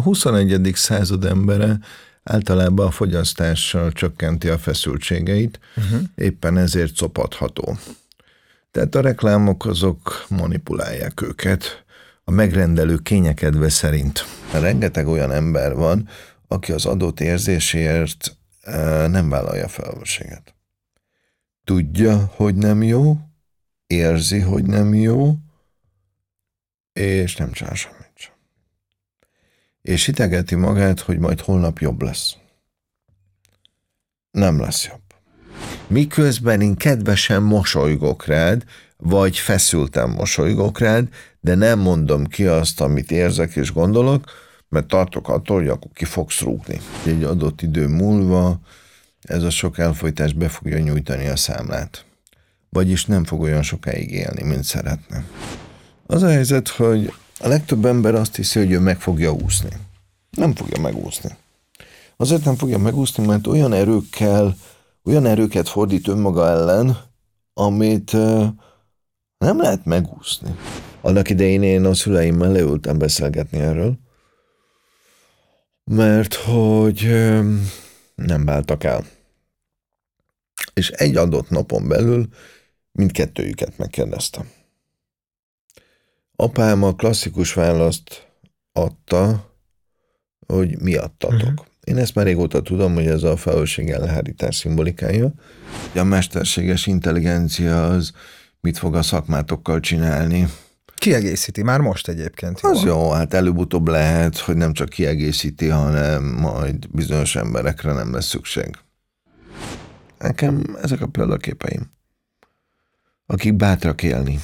A 21. század embere általában a fogyasztással csökkenti a feszültségeit, uh-huh. éppen ezért copadható. Tehát a reklámok azok manipulálják őket a megrendelő kényekedve szerint. Rengeteg olyan ember van, aki az adott érzésért e, nem vállalja felelősséget. Tudja, hogy nem jó, érzi, hogy nem jó, és nem csinál semmit. És hitegeti magát, hogy majd holnap jobb lesz. Nem lesz jobb. Miközben én kedvesen mosolygok rád, vagy feszültem mosolygok rád, de nem mondom ki azt, amit érzek és gondolok, mert tartok attól, hogy akkor ki fogsz rúgni. Egy adott idő múlva ez a sok elfolytás be fogja nyújtani a számlát. Vagyis nem fog olyan sokáig élni, mint szeretne. Az a helyzet, hogy a legtöbb ember azt hiszi, hogy ő meg fogja úszni. Nem fogja megúszni. Azért nem fogja megúszni, mert olyan erőkkel, olyan erőket fordít önmaga ellen, amit nem lehet megúszni. Annak idején én a szüleimmel leültem beszélgetni erről, mert hogy nem váltak el. És egy adott napon belül mindkettőjüket megkérdeztem. Apám a klasszikus választ adta, hogy miattatok. Uh-huh. Én ezt már régóta tudom, hogy ez a felelősség elhárítás szimbolikája. A mesterséges intelligencia az mit fog a szakmátokkal csinálni. Kiegészíti már most egyébként. Az jó, hát előbb-utóbb lehet, hogy nem csak kiegészíti, hanem majd bizonyos emberekre nem lesz szükség. Nekem ezek a példaképeim. Akik bátrak élni.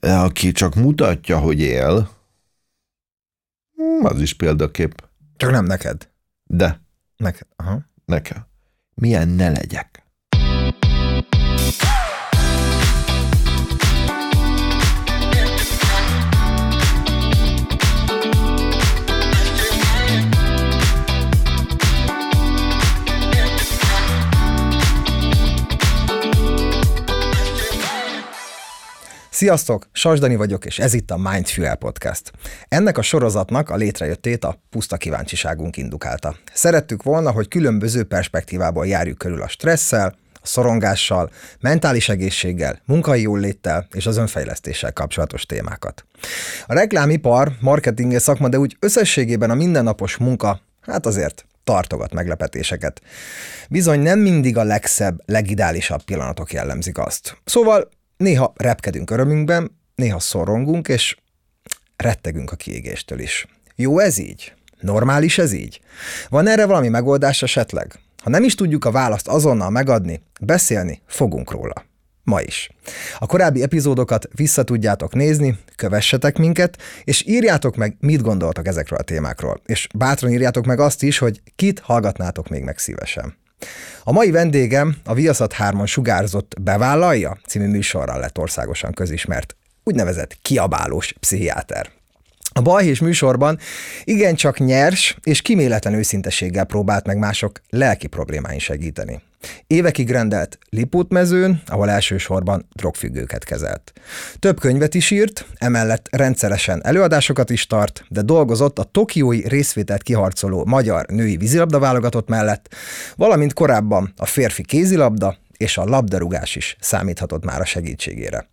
Aki csak mutatja, hogy él, az is példakép. Csak nem neked. De. Neked. Aha. Nekem. Milyen ne legyek. Sziasztok, Sasdani vagyok, és ez itt a Mindfuel Podcast. Ennek a sorozatnak a létrejöttét a puszta kíváncsiságunk indukálta. Szerettük volna, hogy különböző perspektívából járjuk körül a stresszel, a szorongással, mentális egészséggel, munkai jóléttel és az önfejlesztéssel kapcsolatos témákat. A reklámipar, marketing szakma, de úgy összességében a mindennapos munka, hát azért tartogat meglepetéseket. Bizony nem mindig a legszebb, legidálisabb pillanatok jellemzik azt. Szóval Néha repkedünk örömünkben, néha szorongunk, és rettegünk a kiégéstől is. Jó ez így? Normális ez így? Van erre valami megoldás esetleg? Ha nem is tudjuk a választ azonnal megadni, beszélni fogunk róla. Ma is. A korábbi epizódokat vissza tudjátok nézni, kövessetek minket, és írjátok meg, mit gondoltak ezekről a témákról. És bátran írjátok meg azt is, hogy kit hallgatnátok még meg szívesen. A mai vendégem a Viaszat 3-on sugárzott Bevállalja című műsorral lett országosan közismert, úgynevezett kiabálós pszichiáter. A balhés műsorban igencsak nyers és kiméletlen őszinteséggel próbált meg mások lelki problémáin segíteni. Évekig rendelt Lipótmezőn, ahol elsősorban drogfüggőket kezelt. Több könyvet is írt, emellett rendszeresen előadásokat is tart, de dolgozott a tokiói részvételt kiharcoló magyar női vízilabda válogatott mellett, valamint korábban a férfi kézilabda és a labdarúgás is számíthatott már a segítségére.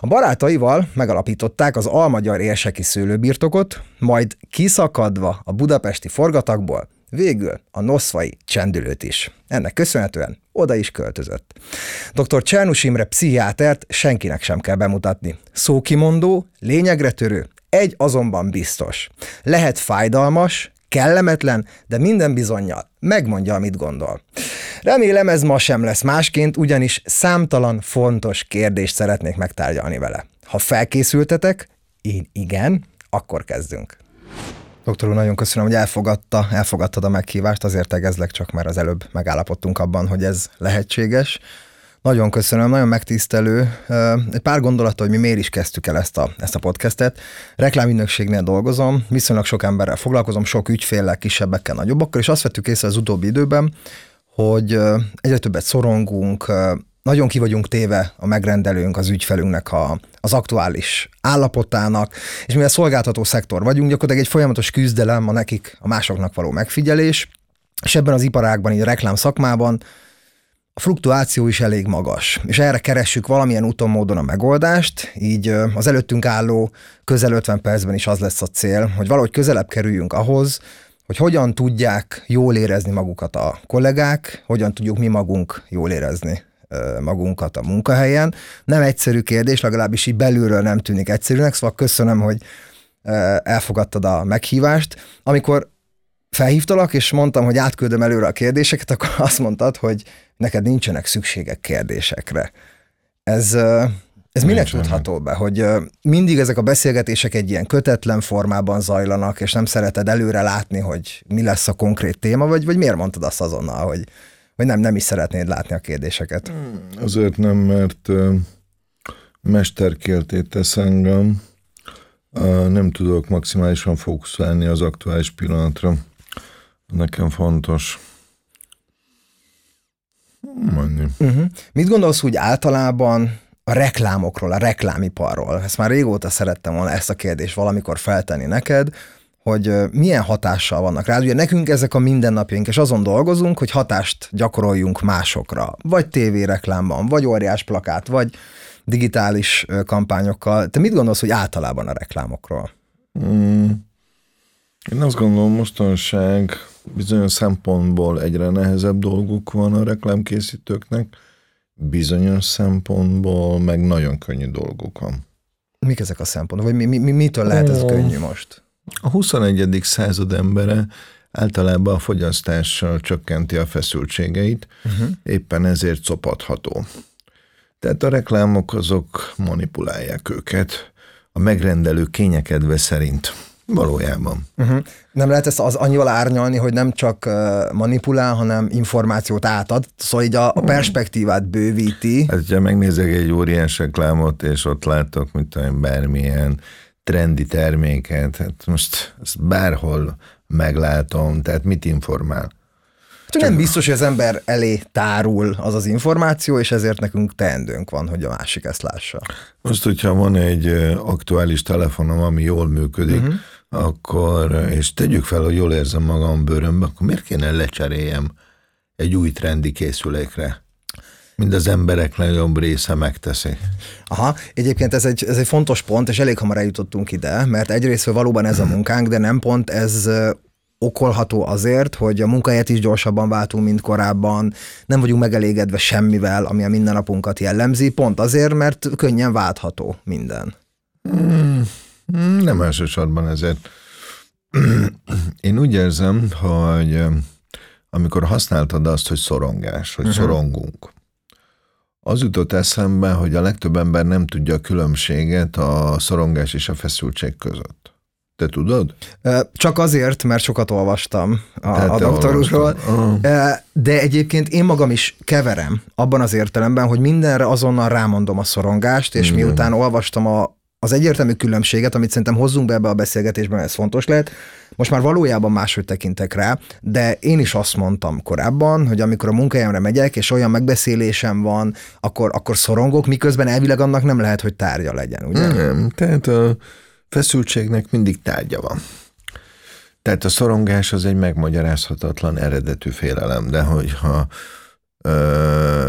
A barátaival megalapították az Almagyar érseki szőlőbirtokot, majd kiszakadva a budapesti forgatagból végül a noszvai csendülőt is. Ennek köszönhetően oda is költözött. Dr. Csernus Imre pszichiátert senkinek sem kell bemutatni. Szókimondó, lényegre törő, egy azonban biztos. Lehet fájdalmas, kellemetlen, de minden bizonyal megmondja, amit gondol. Remélem ez ma sem lesz másként, ugyanis számtalan fontos kérdést szeretnék megtárgyalni vele. Ha felkészültetek, én igen, akkor kezdünk. Doktor úr, nagyon köszönöm, hogy elfogadta, elfogadtad a meghívást, azért tegezlek csak, mert az előbb megállapodtunk abban, hogy ez lehetséges. Nagyon köszönöm, nagyon megtisztelő. Egy pár gondolat, hogy mi miért is kezdtük el ezt a, ezt a podcastet. Reklámügynökségnél dolgozom, viszonylag sok emberrel foglalkozom, sok ügyféllel, kisebbekkel, nagyobbakkal, és azt vettük észre az utóbbi időben, hogy egyre többet szorongunk, nagyon ki vagyunk téve a megrendelőnk, az ügyfelünknek a, az aktuális állapotának, és mivel szolgáltató szektor vagyunk, gyakorlatilag egy folyamatos küzdelem a nekik, a másoknak való megfigyelés, és ebben az iparágban, így a reklám szakmában a fluktuáció is elég magas, és erre keressük valamilyen úton, módon a megoldást, így az előttünk álló közel 50 percben is az lesz a cél, hogy valahogy közelebb kerüljünk ahhoz, hogy hogyan tudják jól érezni magukat a kollégák, hogyan tudjuk mi magunk jól érezni magunkat a munkahelyen. Nem egyszerű kérdés, legalábbis így belülről nem tűnik egyszerűnek, szóval köszönöm, hogy elfogadtad a meghívást. Amikor felhívtalak, és mondtam, hogy átküldöm előre a kérdéseket, akkor azt mondtad, hogy neked nincsenek szükségek kérdésekre. Ez, ez minek Nincsenek. tudható be, hogy mindig ezek a beszélgetések egy ilyen kötetlen formában zajlanak, és nem szereted előre látni, hogy mi lesz a konkrét téma, vagy, vagy miért mondtad azt azonnal, hogy, hogy nem, nem is szeretnéd látni a kérdéseket? Hmm, azért nem, mert mesterkéltét tesz engem, nem tudok maximálisan fókuszálni az aktuális pillanatra. Nekem fontos. Menni. Uh-huh. Mit gondolsz úgy általában a reklámokról, a reklámiparról? Ezt már régóta szerettem volna ezt a kérdést valamikor feltenni neked, hogy milyen hatással vannak rá. Ugye nekünk ezek a mindennapjaink, és azon dolgozunk, hogy hatást gyakoroljunk másokra. Vagy tévéreklámban, vagy óriás plakát, vagy digitális kampányokkal. Te mit gondolsz, hogy általában a reklámokról? Mm. Én azt gondolom, mostanság bizonyos szempontból egyre nehezebb dolguk van a reklámkészítőknek, bizonyos szempontból meg nagyon könnyű dolguk van. Mik ezek a szempontok? Vagy mi, mi, mitől lehet ez könnyű most? A 21. század embere általában a fogyasztással csökkenti a feszültségeit, uh-huh. éppen ezért szopatható. Tehát a reklámok azok manipulálják őket a megrendelő kényekedve szerint. Valójában. Uh-huh. Nem lehet ezt az annyival árnyalni, hogy nem csak manipulál, hanem információt átad, szóval így a, a perspektívát bővíti. Hát, ha megnézek egy óriás reklámot, és ott látok, mint olyan bármilyen trendi terméket, hát most ezt bárhol meglátom, tehát mit informál? Csak nem biztos, hogy az ember elé tárul az az információ, és ezért nekünk teendőnk van, hogy a másik ezt lássa. Most, hogyha van egy aktuális telefonom, ami jól működik, uh-huh akkor, és tegyük fel, hogy jól érzem magam bőrömbe, akkor miért kéne lecseréljem egy új trendi készülékre? Mind az emberek nagyobb része megteszi. Aha, egyébként ez egy, ez egy fontos pont, és elég hamar eljutottunk ide, mert egyrészt valóban ez a munkánk, de nem pont ez okolható azért, hogy a munkahelyet is gyorsabban váltunk, mint korábban, nem vagyunk megelégedve semmivel, ami a mindennapunkat jellemzi, pont azért, mert könnyen váltható minden. Hmm. Hmm, nem elsősorban ezért. Én úgy érzem, hogy amikor használtad azt, hogy szorongás, hogy uh-huh. szorongunk, az jutott eszembe, hogy a legtöbb ember nem tudja a különbséget a szorongás és a feszültség között. Te tudod? Csak azért, mert sokat olvastam a, a doktorusról, de egyébként én magam is keverem abban az értelemben, hogy mindenre azonnal rámondom a szorongást, és Igen. miután olvastam a, az egyértelmű különbséget, amit szerintem hozzunk be ebbe a beszélgetésben, ez fontos lehet, most már valójában máshogy tekintek rá, de én is azt mondtam korábban, hogy amikor a munkahelyemre megyek, és olyan megbeszélésem van, akkor, akkor szorongok, miközben elvileg annak nem lehet, hogy tárgya legyen, ugye? Nem, tehát a feszültségnek mindig tárgya van. Tehát a szorongás az egy megmagyarázhatatlan eredetű félelem, de hogyha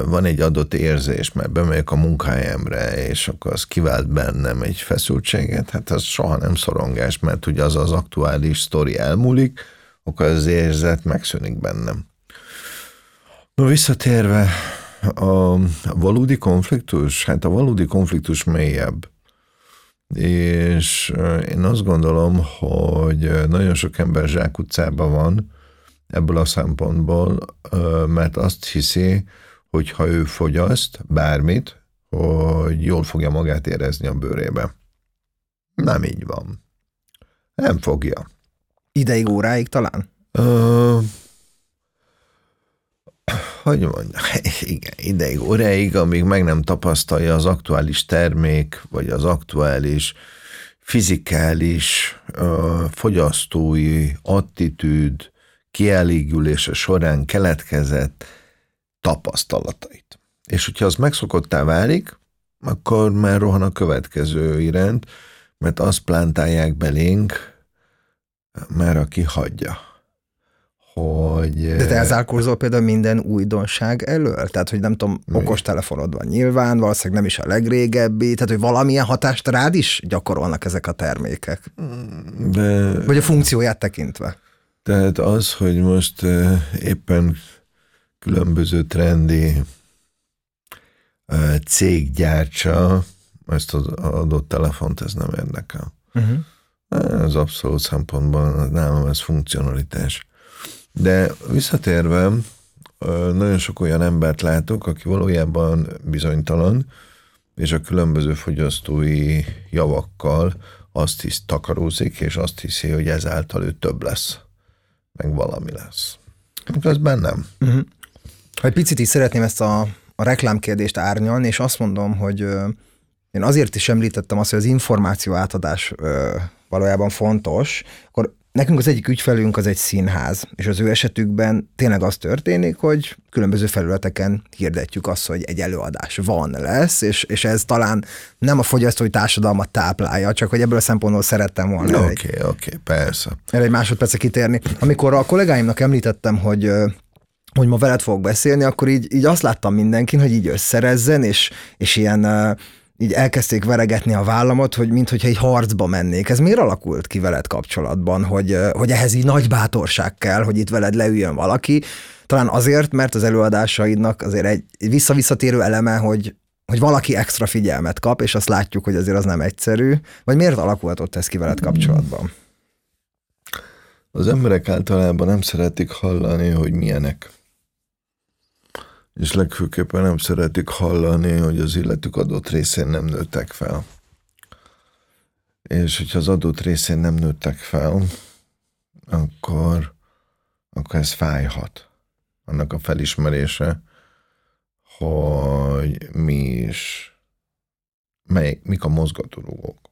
van egy adott érzés, mert bemegyek a munkahelyemre, és akkor az kivált bennem egy feszültséget, hát az soha nem szorongás, mert ugye az az aktuális sztori elmúlik, akkor az érzet megszűnik bennem. No, visszatérve, a valódi konfliktus, hát a valódi konfliktus mélyebb. És én azt gondolom, hogy nagyon sok ember zsákutcában van, ebből a szempontból, mert azt hiszi, hogy ha ő fogyaszt bármit, hogy jól fogja magát érezni a bőrébe. Nem így van. Nem fogja. Ideig, óráig talán? Ö, hogy mondjam, igen, ideig, óráig, amíg meg nem tapasztalja az aktuális termék, vagy az aktuális fizikális ö, fogyasztói attitűd, kielégülése során keletkezett tapasztalatait. És hogyha az megszokottá válik, akkor már rohan a következő iránt, mert azt plántálják belénk, már aki hagyja. Hogy... De te elzárkózol például minden újdonság elől? Tehát, hogy nem tudom, okostelefonod van nyilván, valószínűleg nem is a legrégebbi, tehát, hogy valamilyen hatást rád is gyakorolnak ezek a termékek? De... Vagy a funkcióját tekintve? Tehát az, hogy most éppen különböző trendi cég gyártsa ezt az adott telefont, ez nem érdekel. Uh-huh. Ez abszolút szempontból nálam ez funkcionalitás. De visszatérve, nagyon sok olyan embert látok, aki valójában bizonytalan, és a különböző fogyasztói javakkal azt hisz, takarózik, és azt hiszi, hogy ezáltal ő több lesz, meg valami lesz. Közben nem. Uh-huh. Egy picit is szeretném ezt a, a reklámkérdést árnyalni, és azt mondom, hogy én azért is említettem azt, hogy az információ átadás valójában fontos, akkor Nekünk az egyik ügyfelünk az egy színház, és az ő esetükben tényleg az történik, hogy különböző felületeken hirdetjük azt, hogy egy előadás van, lesz, és, és ez talán nem a fogyasztói társadalmat táplálja, csak hogy ebből a szempontból szerettem volna. Oké, okay, oké, okay, persze. Erre egy másodperce kitérni. Amikor a kollégáimnak említettem, hogy hogy ma veled fogok beszélni, akkor így, így azt láttam mindenkin, hogy így összerezzen, és, és ilyen így elkezdték veregetni a vállamot, hogy mintha egy harcba mennék. Ez miért alakult ki veled kapcsolatban, hogy, hogy ehhez így nagy bátorság kell, hogy itt veled leüljön valaki? Talán azért, mert az előadásaidnak azért egy visszavisszatérő eleme, hogy, hogy valaki extra figyelmet kap, és azt látjuk, hogy azért az nem egyszerű. Vagy miért alakult ott ez ki veled kapcsolatban? Az emberek általában nem szeretik hallani, hogy milyenek és legfőképpen nem szeretik hallani, hogy az illetük adott részén nem nőttek fel. És hogyha az adott részén nem nőttek fel, akkor, akkor ez fájhat. Annak a felismerése, hogy mi is, mely, mik a mozgatórugók.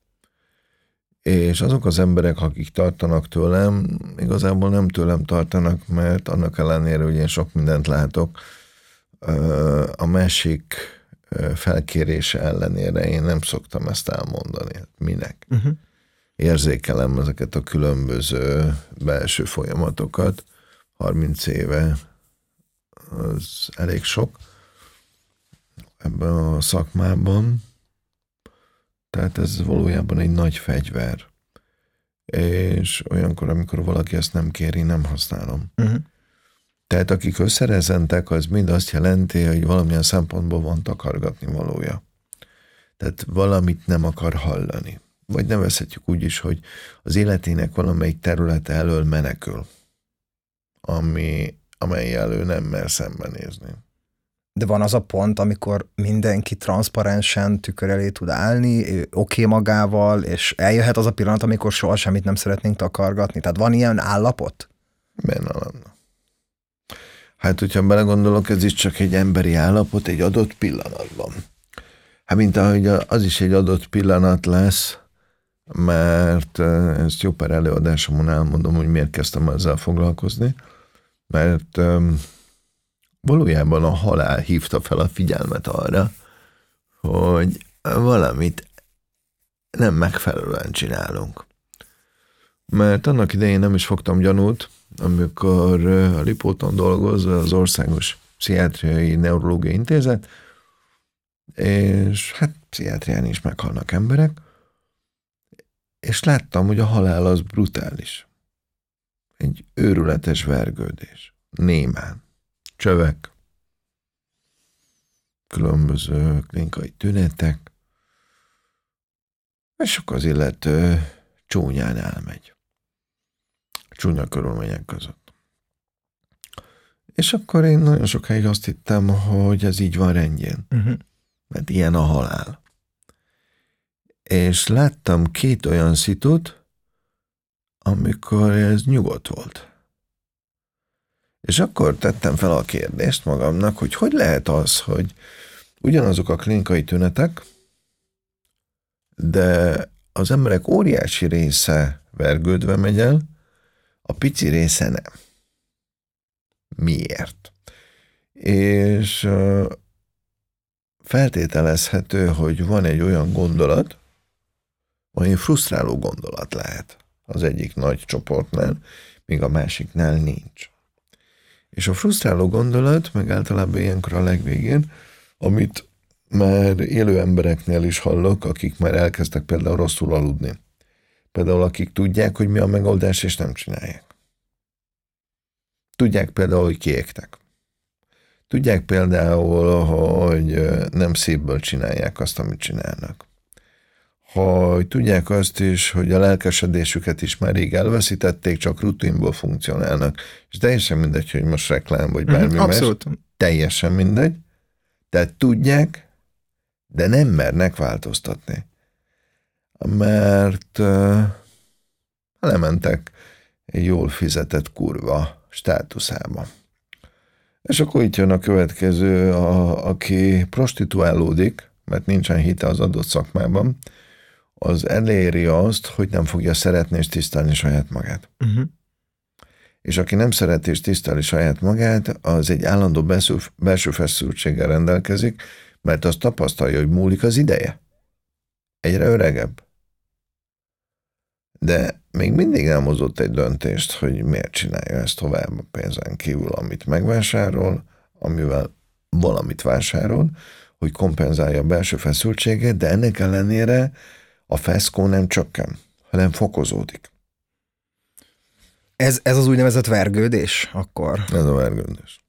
És azok az emberek, akik tartanak tőlem, igazából nem tőlem tartanak, mert annak ellenére, hogy én sok mindent látok, a másik felkérése ellenére én nem szoktam ezt elmondani. Minek? Uh-huh. Érzékelem ezeket a különböző belső folyamatokat. 30 éve az elég sok ebben a szakmában. Tehát ez valójában egy nagy fegyver. És olyankor, amikor valaki ezt nem kéri, nem használom. Uh-huh. Tehát akik összerezentek, az mind azt jelenti, hogy valamilyen szempontból van takargatni valója. Tehát valamit nem akar hallani. Vagy nevezhetjük úgy is, hogy az életének valamelyik területe elől menekül, ami, amely elő nem mer szembenézni. De van az a pont, amikor mindenki transzparensen tükör elé tud állni, oké okay magával, és eljöhet az a pillanat, amikor soha semmit nem szeretnénk takargatni. Tehát van ilyen állapot? Benne lenne. Hát, hogyha belegondolok, ez is csak egy emberi állapot egy adott pillanatban. Hát, mint ahogy az is egy adott pillanat lesz, mert ezt jó pár előadásomon elmondom, hogy miért kezdtem ezzel foglalkozni, mert valójában a halál hívta fel a figyelmet arra, hogy valamit nem megfelelően csinálunk. Mert annak idején nem is fogtam gyanút, amikor a Lipóton dolgoz, az Országos Pszichiátriai Neurológiai Intézet, és hát pszichiátrián is meghalnak emberek, és láttam, hogy a halál az brutális. Egy őrületes vergődés. Némán. Csövek. Különböző klinikai tünetek. És akkor az illető csúnyán elmegy csúnya körülmények között. És akkor én nagyon sokáig azt hittem, hogy ez így van rendjén. Uh-huh. Mert ilyen a halál. És láttam két olyan szitut, amikor ez nyugodt volt. És akkor tettem fel a kérdést magamnak, hogy hogy lehet az, hogy ugyanazok a klinikai tünetek, de az emberek óriási része vergődve megy el, a pici része nem. Miért? És feltételezhető, hogy van egy olyan gondolat, ami frusztráló gondolat lehet az egyik nagy csoportnál, míg a másiknál nincs. És a frusztráló gondolat, meg általában ilyenkor a legvégén, amit már élő embereknél is hallok, akik már elkezdtek például rosszul aludni. Például akik tudják, hogy mi a megoldás, és nem csinálják. Tudják például, hogy kiégtek. Tudják például, hogy nem szépből csinálják azt, amit csinálnak. Hogy tudják azt is, hogy a lelkesedésüket is már rég elveszítették, csak rutinból funkcionálnak. És teljesen mindegy, hogy most reklám, vagy bármi mm, Abszolút. más. Teljesen mindegy. Tehát tudják, de nem mernek változtatni. Mert uh, lementek egy jól fizetett kurva státuszába. És akkor itt jön a következő, a, aki prostituálódik, mert nincsen hite az adott szakmában, az eléri azt, hogy nem fogja szeretni és tisztelni saját magát. Uh-huh. És aki nem szereti és tiszteli saját magát, az egy állandó belső, belső feszültséggel rendelkezik, mert azt tapasztalja, hogy múlik az ideje. Egyre öregebb. De még mindig nem hozott egy döntést, hogy miért csinálja ezt tovább a pénzen kívül, amit megvásárol, amivel valamit vásárol, hogy kompenzálja a belső feszültséget, de ennek ellenére a feszkó nem csökken, hanem fokozódik. Ez, ez az úgynevezett vergődés akkor? Ez a vergődés.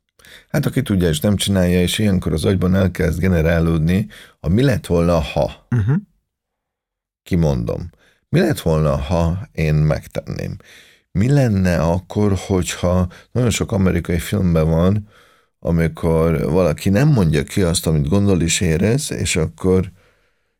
Hát aki tudja és nem csinálja, és ilyenkor az agyban elkezd generálódni, a mi lett volna, ha. Uh-huh. Kimondom. Mi lett volna, ha én megtenném? Mi lenne akkor, hogyha nagyon sok amerikai filmben van, amikor valaki nem mondja ki azt, amit gondol és érez, és akkor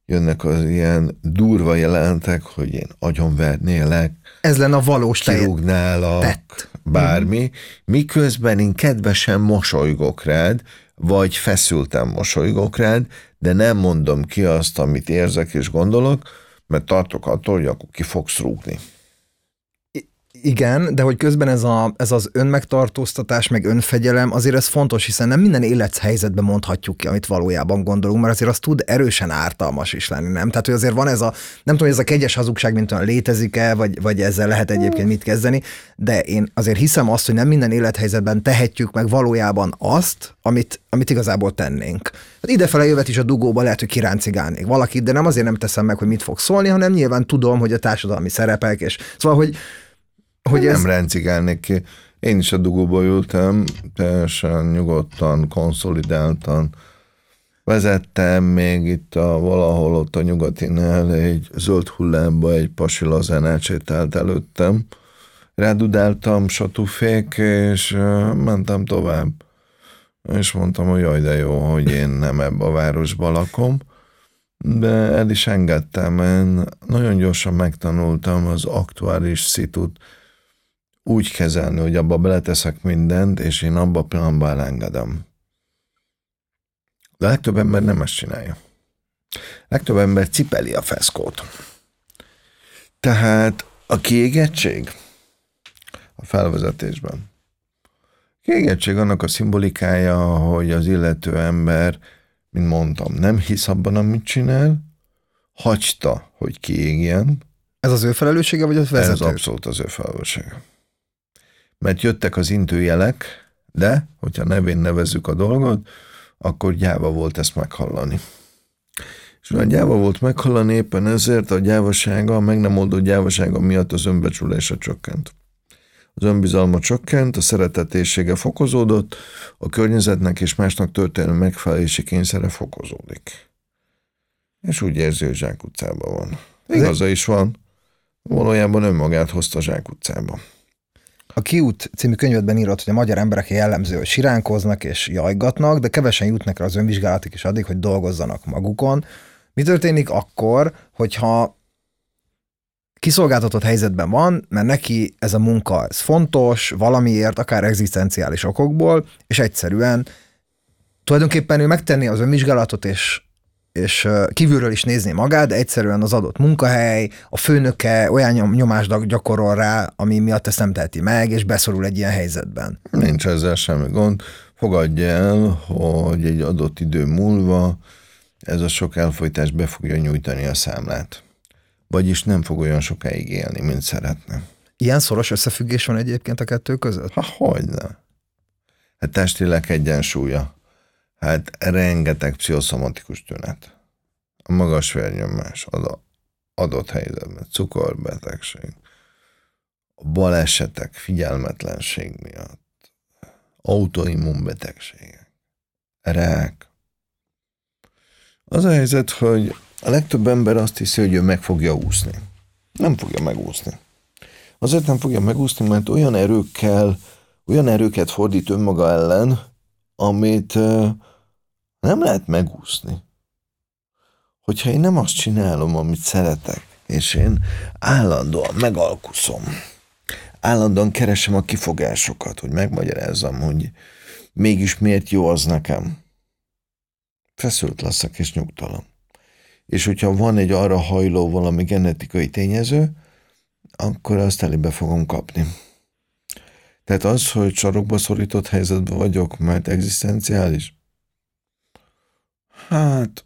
jönnek az ilyen durva jelentek, hogy én agyonvernélek. Ez lenne a valós kirúgnálak, tett. bármi, miközben én kedvesen mosolygok rád, vagy feszültem mosolygok rád, de nem mondom ki azt, amit érzek és gondolok, mert tartok attól, hogy akkor ki fogsz rúgni. Igen, de hogy közben ez, a, ez az önmegtartóztatás, meg önfegyelem, azért ez fontos, hiszen nem minden élethelyzetben mondhatjuk ki, amit valójában gondolunk, mert azért az tud erősen ártalmas is lenni, nem? Tehát, hogy azért van ez a, nem tudom, hogy ez a kegyes hazugság, mint olyan létezik-e, vagy, vagy ezzel lehet egyébként mit kezdeni, de én azért hiszem azt, hogy nem minden élethelyzetben tehetjük meg valójában azt, amit, amit igazából tennénk. Hát idefele jövet is a dugóba lehet, hogy kiráncigálnék valakit, de nem azért nem teszem meg, hogy mit fog szólni, hanem nyilván tudom, hogy a társadalmi szerepek, és szóval, hogy hogy ez... Nem rendcigálnék ki. Én is a dugóba ültem, teljesen nyugodtan, konszolidáltan. Vezettem még itt a, valahol ott a nyugatinál egy zöld hullámba egy pasi lazánácsételt előttem. Rádudáltam satufék, és mentem tovább. És mondtam, hogy jaj, de jó, hogy én nem ebbe a városba lakom. De el is engedtem, én nagyon gyorsan megtanultam az aktuális szitut, úgy kezelni, hogy abba beleteszek mindent, és én abba a pillanatban elengedem. De a legtöbb ember nem ezt csinálja. A legtöbb ember cipeli a feszkót. Tehát a kiégettség a felvezetésben. A kiégettség annak a szimbolikája, hogy az illető ember, mint mondtam, nem hisz abban, amit csinál, hagyta, hogy kiégjen. Ez az ő felelőssége, vagy az vezető? Ez abszolút az ő felelőssége mert jöttek az intőjelek, de, hogyha nevén nevezzük a dolgot, akkor gyáva volt ezt meghallani. És a gyáva volt meghallani éppen ezért a gyávasága, a meg nem oldott gyávasága miatt az önbecsülése csökkent. Az önbizalma csökkent, a szeretetéssége fokozódott, a környezetnek és másnak történő megfelelési kényszere fokozódik. És úgy érzi, hogy zsákutcában van. Igaza is van, valójában önmagát hozta zsákutcába. A Kiút című könyvedben írott, hogy a magyar emberek jellemző, hogy siránkoznak és jajgatnak, de kevesen jutnak el az önvizsgálatik is addig, hogy dolgozzanak magukon. Mi történik akkor, hogyha kiszolgáltatott helyzetben van, mert neki ez a munka ez fontos, valamiért, akár egzisztenciális okokból, és egyszerűen tulajdonképpen ő megtenni az önvizsgálatot, és és kívülről is nézni magát, de egyszerűen az adott munkahely, a főnöke olyan nyomást gyakorol rá, ami miatt ezt nem teheti meg, és beszorul egy ilyen helyzetben. Nincs ezzel semmi gond. Fogadja el, hogy egy adott idő múlva ez a sok elfolytás be fogja nyújtani a számlát. Vagyis nem fog olyan sokáig élni, mint szeretne. Ilyen szoros összefüggés van egyébként a kettő között? Ha, hogyne. Hát testileg egyensúlya. Hát rengeteg pszichoszomatikus tünet. A magas vérnyomás, az adott helyzetben, cukorbetegség, a balesetek, figyelmetlenség miatt, autoimmunbetegségek, rák. Az a helyzet, hogy a legtöbb ember azt hiszi, hogy ő meg fogja úszni. Nem fogja megúszni. Azért nem fogja megúszni, mert olyan erőkkel, olyan erőket fordít önmaga ellen, amit nem lehet megúszni. Hogyha én nem azt csinálom, amit szeretek, és én állandóan megalkuszom, állandóan keresem a kifogásokat, hogy megmagyarázzam, hogy mégis miért jó az nekem. Feszült leszek és nyugtalan. És hogyha van egy arra hajló valami genetikai tényező, akkor azt elébe fogom kapni. Tehát az, hogy sarokba szorított helyzetben vagyok, mert egzisztenciális, hát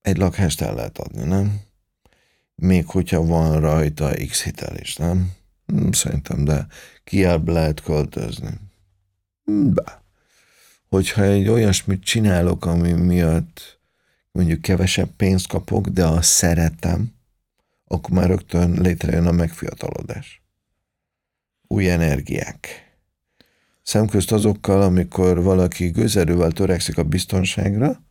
egy lakást el lehet adni, nem? Még hogyha van rajta X hitel is, nem? Hm, szerintem, de kiább lehet költözni. Be. Hogyha egy olyasmit csinálok, ami miatt mondjuk kevesebb pénzt kapok, de azt szeretem, akkor már rögtön létrejön a megfiatalodás. Új energiák. Szemközt azokkal, amikor valaki gőzerővel törekszik a biztonságra,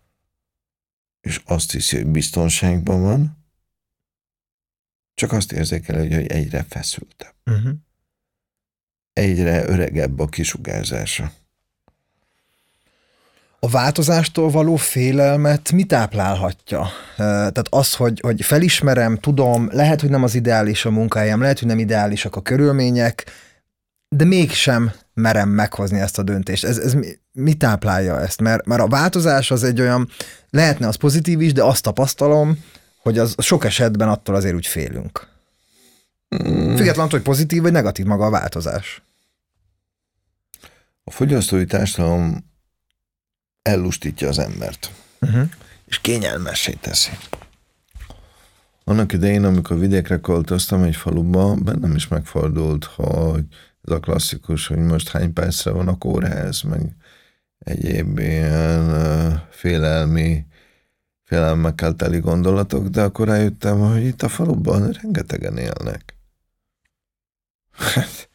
és azt hiszi, hogy biztonságban van, csak azt érzékel, hogy egyre feszültebb. Uh-huh. Egyre öregebb a kisugárzása. A változástól való félelmet mi táplálhatja? Tehát az, hogy, hogy felismerem, tudom, lehet, hogy nem az ideális a munkájám, lehet, hogy nem ideálisak a körülmények, de mégsem merem meghozni ezt a döntést. Ez, ez mi, mi táplálja ezt? Mert, mert a változás az egy olyan, lehetne az pozitív is, de azt tapasztalom, hogy az sok esetben attól azért úgy félünk. Mm. Függetlenül, hogy pozitív vagy negatív maga a változás. A fogyasztói társadalom ellustítja az embert, uh-huh. és kényelmessé teszi. Annak idején, amikor vidékre költöztem egy faluba, bennem is megfordult, hogy ez a klasszikus, hogy most hány percre van a kórház, meg egyéb ilyen uh, félelmi, félelmekkel teli gondolatok, de akkor rájöttem, hogy itt a faluban rengetegen élnek. Hát,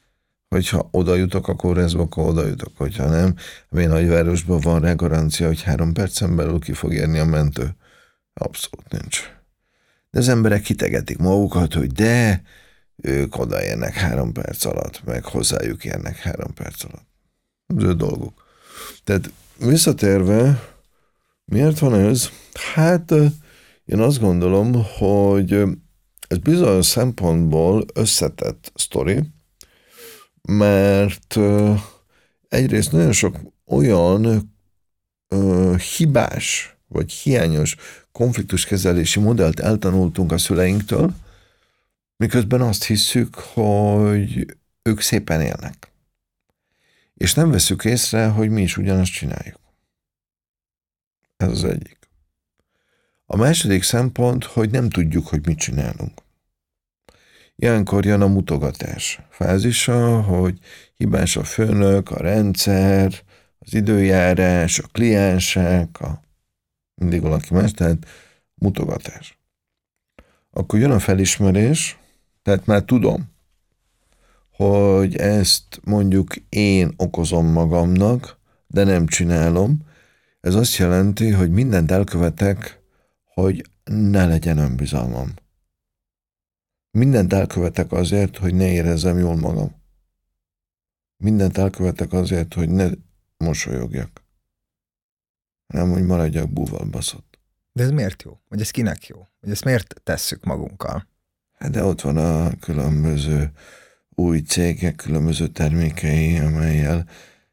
hogyha oda jutok a kórházba, akkor oda jutok, hogyha nem. Én nagyvárosban van rá garancia, hogy három percen belül ki fog érni a mentő. Abszolút nincs. De az emberek kitegetik magukat, hogy de, ők odaérnek három perc alatt, meg hozzájuk érnek három perc alatt. Ez ő dolguk. Tehát visszatérve, miért van ez? Hát én azt gondolom, hogy ez bizonyos szempontból összetett sztori, mert egyrészt nagyon sok olyan hibás vagy hiányos konfliktuskezelési modellt eltanultunk a szüleinktől, miközben azt hisszük, hogy ők szépen élnek. És nem veszük észre, hogy mi is ugyanazt csináljuk. Ez az egyik. A második szempont, hogy nem tudjuk, hogy mit csinálunk. Ilyenkor jön a mutogatás fázisa, hogy hibás a főnök, a rendszer, az időjárás, a kliensek, a mindig valaki más, tehát mutogatás. Akkor jön a felismerés, tehát már tudom, hogy ezt mondjuk én okozom magamnak, de nem csinálom. Ez azt jelenti, hogy mindent elkövetek, hogy ne legyen önbizalmam. Mindent elkövetek azért, hogy ne érezzem jól magam. Mindent elkövetek azért, hogy ne mosolyogjak. Nem, hogy maradjak búval baszott. De ez miért jó? Vagy ez kinek jó? Vagy ezt miért tesszük magunkkal? Hát de ott van a különböző új cégek, különböző termékei, amelyel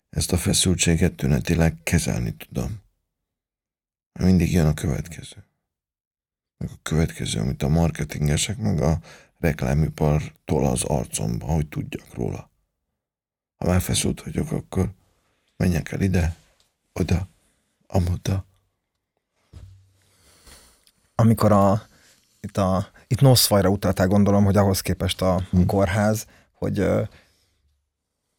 ezt a feszültséget tünetileg kezelni tudom. Mindig jön a következő. Meg a következő, amit a marketingesek, meg a reklámipar tol az arcomba, hogy tudjak róla. Ha már feszült vagyok, akkor menjek el ide, oda, amoda. amikor a, itt, a, itt Noszfajra utaltál, gondolom, hogy ahhoz képest a hmm. kórház, hogy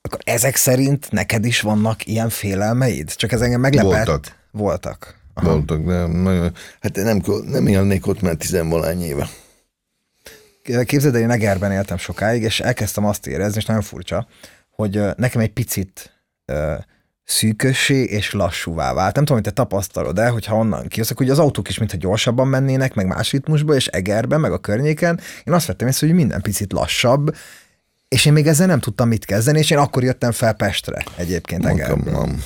akkor ezek szerint neked is vannak ilyen félelmeid? Csak ez engem meglepett. Voltak. Voltak. Aha. Voltak, de nagyon, hát nem, nem élnék ott már tizenvalány éve. Képzeld, én Egerben éltem sokáig, és elkezdtem azt érezni, és nagyon furcsa, hogy nekem egy picit szűkössé és lassúvá vált. Nem tudom, hogy te tapasztalod el, hogyha onnan kijössz, hogy az autók is mintha gyorsabban mennének, meg más ritmusba, és Egerben, meg a környéken. Én azt vettem észre, hogy minden picit lassabb, és én még ezzel nem tudtam mit kezdeni, és én akkor jöttem fel Pestre egyébként Egerben.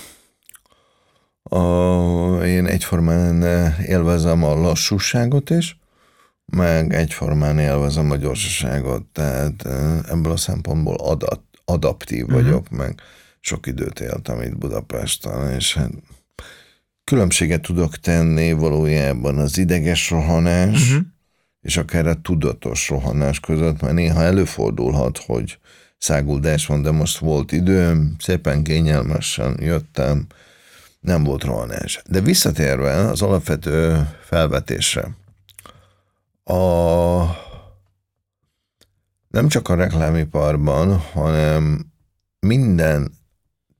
A, én egyformán élvezem a lassúságot is, meg egyformán élvezem a gyorsaságot, tehát ebből a szempontból adat, adaptív uh-huh. vagyok, meg sok időt éltem itt Budapesten, és hát különbséget tudok tenni valójában az ideges rohanás, uh-huh. És akár a tudatos rohanás között, mert néha előfordulhat, hogy száguldás van, de most volt időm, szépen kényelmesen jöttem, nem volt rohanás. De visszatérve az alapvető felvetésre, a, nem csak a reklámiparban, hanem minden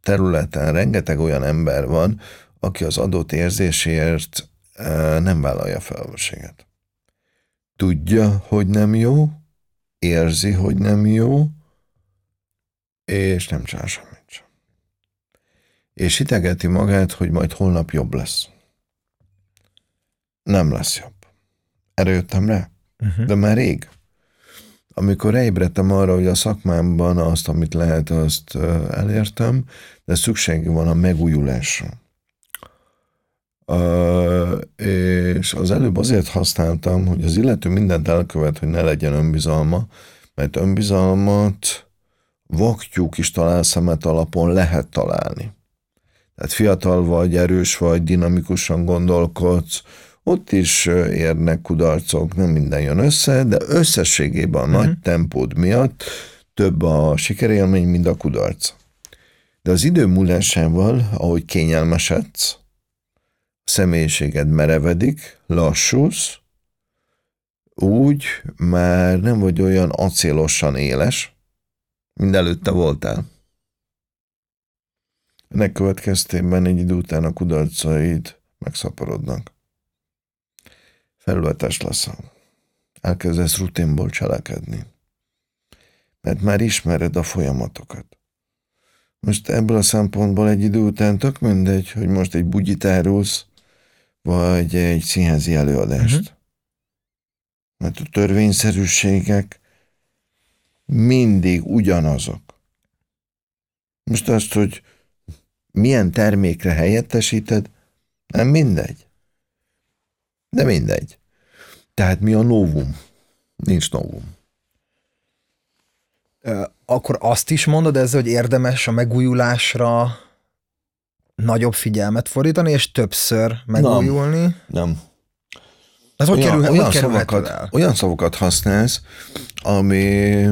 területen rengeteg olyan ember van, aki az adott érzésért e, nem vállalja felelősséget. Tudja, hogy nem jó, érzi, hogy nem jó, és nem csinál semmit sem. És hitegeti magát, hogy majd holnap jobb lesz. Nem lesz jobb. Erre jöttem rá. Uh-huh. De már rég amikor ébredtem arra, hogy a szakmámban azt, amit lehet, azt elértem, de szükség van a megújulásra. Uh, és az előbb azért használtam, hogy az illető mindent elkövet, hogy ne legyen önbizalma, mert önbizalmat vaktyúk is talál szemet alapon lehet találni. Tehát fiatal vagy, erős vagy, dinamikusan gondolkodsz, ott is érnek kudarcok, nem minden jön össze, de összességében a uh-huh. nagy tempód miatt több a sikerélmény, mint a kudarc. De az idő múlásával, ahogy kényelmesedsz, személyiséged merevedik, lassulsz, úgy már nem vagy olyan acélosan éles, mint előtte voltál. Ennek következtében egy idő után a kudarcaid megszaporodnak felületes leszel. Elkezdesz rutinból cselekedni. Mert már ismered a folyamatokat. Most ebből a szempontból egy idő után tök mindegy, hogy most egy bugyit árulsz, vagy egy színházi előadást. Uh-huh. Mert a törvényszerűségek mindig ugyanazok. Most azt, hogy milyen termékre helyettesíted, nem mindegy. De mindegy. Tehát mi a novum? Nincs novum. Akkor azt is mondod ezzel, hogy érdemes a megújulásra nagyobb figyelmet fordítani, és többször megújulni? Nem. nem. Ez hogy, olyan, kerül, olyan, szavakat, el? olyan szavakat használsz, ami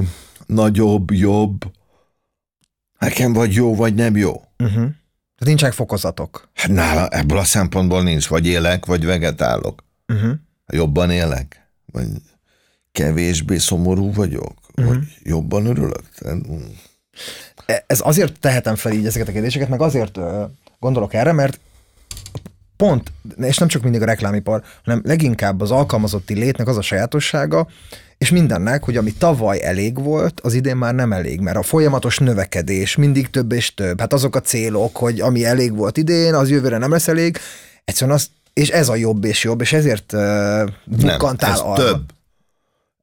nagyobb, jobb, nekem vagy jó, vagy nem jó. Uh-huh. Tehát nincsenek fokozatok. Hát nála ebből a szempontból nincs, vagy élek, vagy vegetálok. Uh-huh. Jobban élek? Vagy kevésbé szomorú vagyok? Uh-huh. Vagy jobban örülök? E, ez azért tehetem fel így ezeket a kérdéseket, meg azért gondolok erre, mert pont, és nem csak mindig a reklámipar, hanem leginkább az alkalmazotti létnek az a sajátossága, és mindennek, hogy ami tavaly elég volt, az idén már nem elég, mert a folyamatos növekedés mindig több és több. Hát azok a célok, hogy ami elég volt idén, az jövőre nem lesz elég. Egyszerűen az és ez a jobb és jobb, és ezért uh, bukkantál nem, ez arra. több.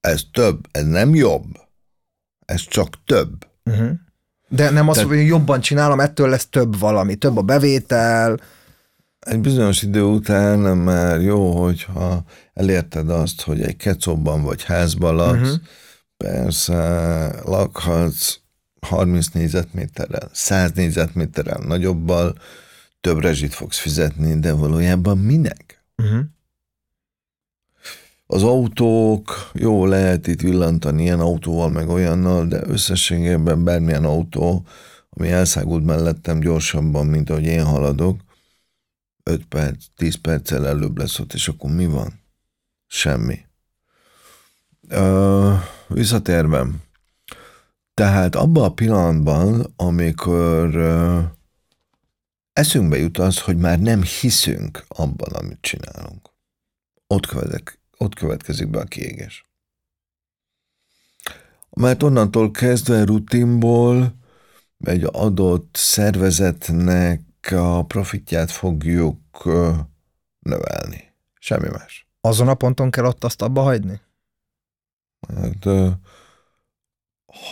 Ez több, ez nem jobb. Ez csak több. Uh-huh. De nem az, hogy jobban csinálom, ettől lesz több valami, több a bevétel. Egy bizonyos idő után már jó, hogyha elérted azt, hogy egy kecóban vagy házban laksz, uh-huh. persze lakhatsz 30 négyzetméterrel, 100 négyzetméterrel nagyobbal, több rezsit fogsz fizetni, de valójában minek? Uh-huh. Az autók, jó, lehet itt villantani ilyen autóval, meg olyannal, de összességében bármilyen autó, ami elszágult mellettem gyorsabban, mint ahogy én haladok, 5 perc, 10 perccel előbb lesz ott, és akkor mi van? Semmi. Uh, visszatérve. Tehát abban a pillanatban, amikor uh, eszünkbe jut az, hogy már nem hiszünk abban, amit csinálunk, ott, követek, ott következik be a kiégés. Mert onnantól kezdve rutinból egy adott szervezetnek a profitját fogjuk növelni. Semmi más. Azon a ponton kell ott azt abba hagyni? Hát,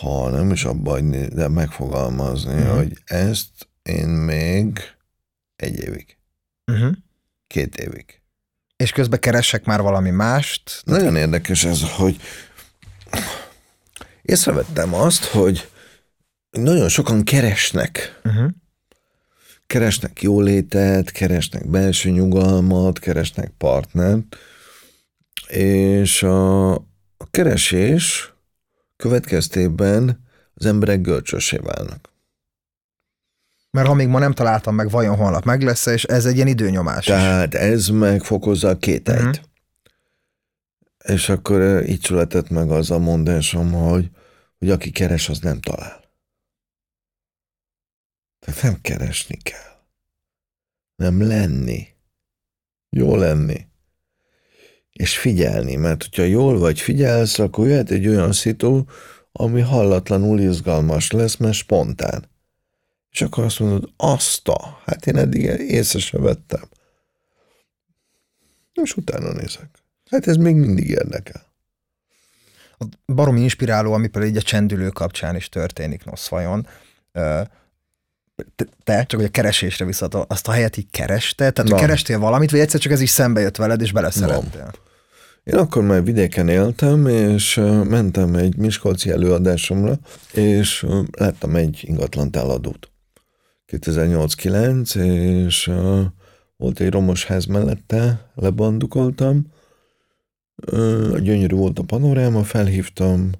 ha nem is abba hagyni, de megfogalmazni, uh-huh. hogy ezt én még egy évig. Uh-huh. Két évig. És közben keresek már valami mást? Nagyon érdekes ez, hogy észrevettem azt, hogy nagyon sokan keresnek. Uh-huh. Keresnek jólétet, keresnek belső nyugalmat, keresnek partnert, és a, a keresés következtében az emberek görcsösé válnak. Mert ha még ma nem találtam meg, vajon holnap meg lesz és ez egy ilyen időnyomás Tehát is. ez megfokozza a kételyt. Uh-huh. És akkor így született meg az a mondásom, hogy, hogy aki keres, az nem talál. Tehát nem keresni kell. Nem lenni. Jó lenni. És figyelni, mert hogyha jól vagy figyelsz, akkor jöhet egy olyan szitu, ami hallatlanul izgalmas lesz, mert spontán. És akkor azt mondod, azt a, hát én eddig észre sem vettem. És utána nézek. Hát ez még mindig érdekel. Baromi inspiráló, ami például így a csendülő kapcsán is történik, nosz vajon te, csak hogy a keresésre visszat, azt a helyet így kereste? Tehát, hogy kerestél valamit, vagy egyszer csak ez is szembe jött veled, és beleszerettél? Én akkor már vidéken éltem, és mentem egy Miskolci előadásomra, és láttam egy ingatlan eladót. 2008-9, és volt egy romos ház mellette, lebandukoltam, gyönyörű volt a panoráma, felhívtam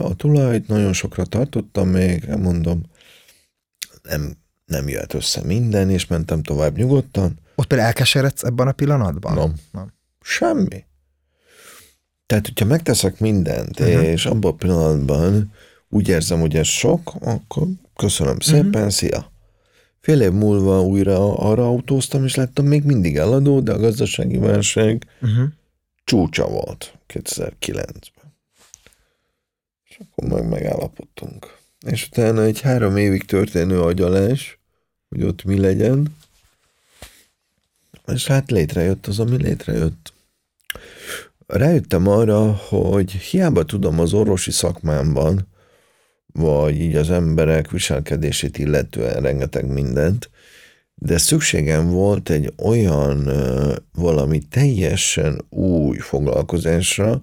a tulajt, nagyon sokra tartottam még, mondom, nem, nem jött össze minden, és mentem tovább nyugodtan. Ott például elkeseredsz ebben a pillanatban? Nem. nem. Semmi. Tehát, hogyha megteszek mindent, uh-huh. és abban a pillanatban úgy érzem, hogy ez sok, akkor köszönöm szépen, uh-huh. szia. Fél év múlva újra arra autóztam, és láttam még mindig eladó, de a gazdasági válság uh-huh. csúcsa volt 2009-ben. És akkor meg megállapodtunk és utána egy három évig történő agyalás, hogy ott mi legyen, és hát létrejött az, ami létrejött. Rájöttem arra, hogy hiába tudom az orvosi szakmámban, vagy így az emberek viselkedését illetően rengeteg mindent, de szükségem volt egy olyan valami teljesen új foglalkozásra,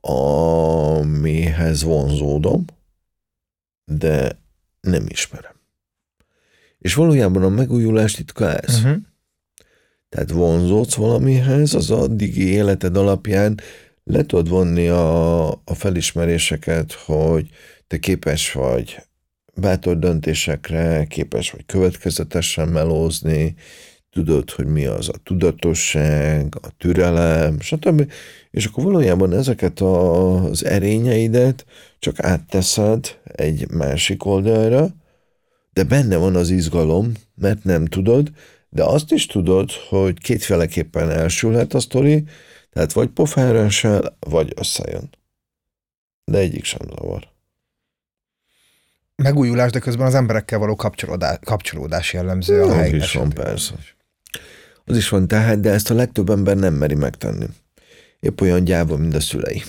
amihez vonzódom, de nem ismerem. És valójában a megújulás titka ez. Uh-huh. Tehát vonzódsz valamihez, az addigi életed alapján le tudod vonni a, a felismeréseket, hogy te képes vagy bátor döntésekre, képes vagy következetesen melózni, tudod, hogy mi az a tudatosság, a türelem, stb. És akkor valójában ezeket az erényeidet csak átteszed egy másik oldalra, de benne van az izgalom, mert nem tudod, de azt is tudod, hogy kétféleképpen elsülhet a sztori, tehát vagy pofára vagy összejön. De egyik sem zavar. Megújulás, de közben az emberekkel való kapcsolódás, kapcsolódás jellemző a helyi is van, persze. Az is van tehát, de ezt a legtöbb ember nem meri megtenni. Épp olyan gyáva, mint a szülei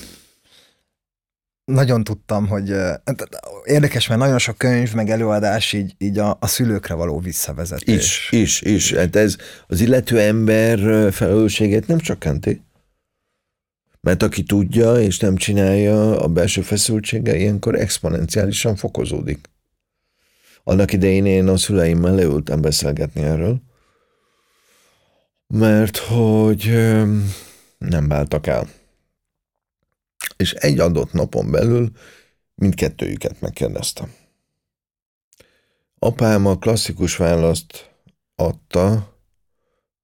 nagyon tudtam, hogy érdekes, mert nagyon sok könyv, meg előadás így, így a, a szülőkre való visszavezetés. Is, is, is. Hát ez az illető ember felelősségét nem csökkenti. Mert aki tudja és nem csinálja, a belső feszültsége ilyenkor exponenciálisan fokozódik. Annak idején én a szüleimmel leültem beszélgetni erről, mert hogy nem váltak el és egy adott napon belül mindkettőjüket megkérdeztem. Apám a klasszikus választ adta,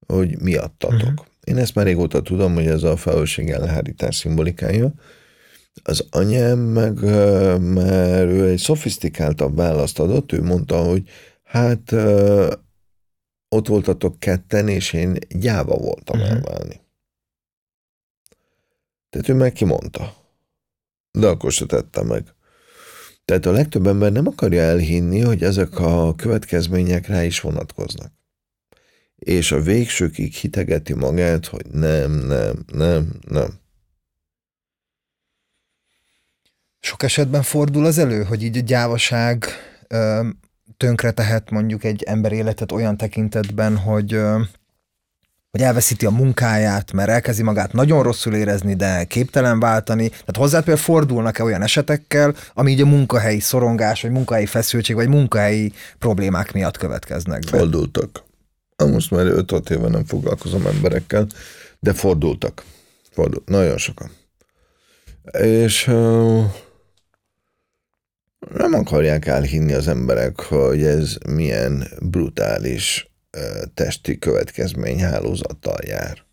hogy miattatok. Uh-huh. Én ezt már régóta tudom, hogy ez a felelősség elhárítás szimbolikája. Az anyám meg, mert ő egy szofisztikáltabb választ adott, ő mondta, hogy hát ott voltatok ketten, és én gyáva voltam uh-huh. elválni. Tehát ő meg kimondta. De akkor se tette meg. Tehát a legtöbb ember nem akarja elhinni, hogy ezek a következmények rá is vonatkoznak. És a végsőkig hitegeti magát, hogy nem, nem, nem, nem. Sok esetben fordul az elő, hogy így a gyávaság ö, tönkre tehet mondjuk egy ember életet olyan tekintetben, hogy ö, hogy elveszíti a munkáját, mert elkezdi magát nagyon rosszul érezni, de képtelen váltani. Tehát hozzá például fordulnak-e olyan esetekkel, ami így a munkahelyi szorongás, vagy munkahelyi feszültség, vagy munkahelyi problémák miatt következnek be? Fordultak. Most már 5-6 éve nem foglalkozom emberekkel, de fordultak. Fordult. Nagyon sokan. És nem akarják elhinni az emberek, hogy ez milyen brutális testi következmény hálózattal jár.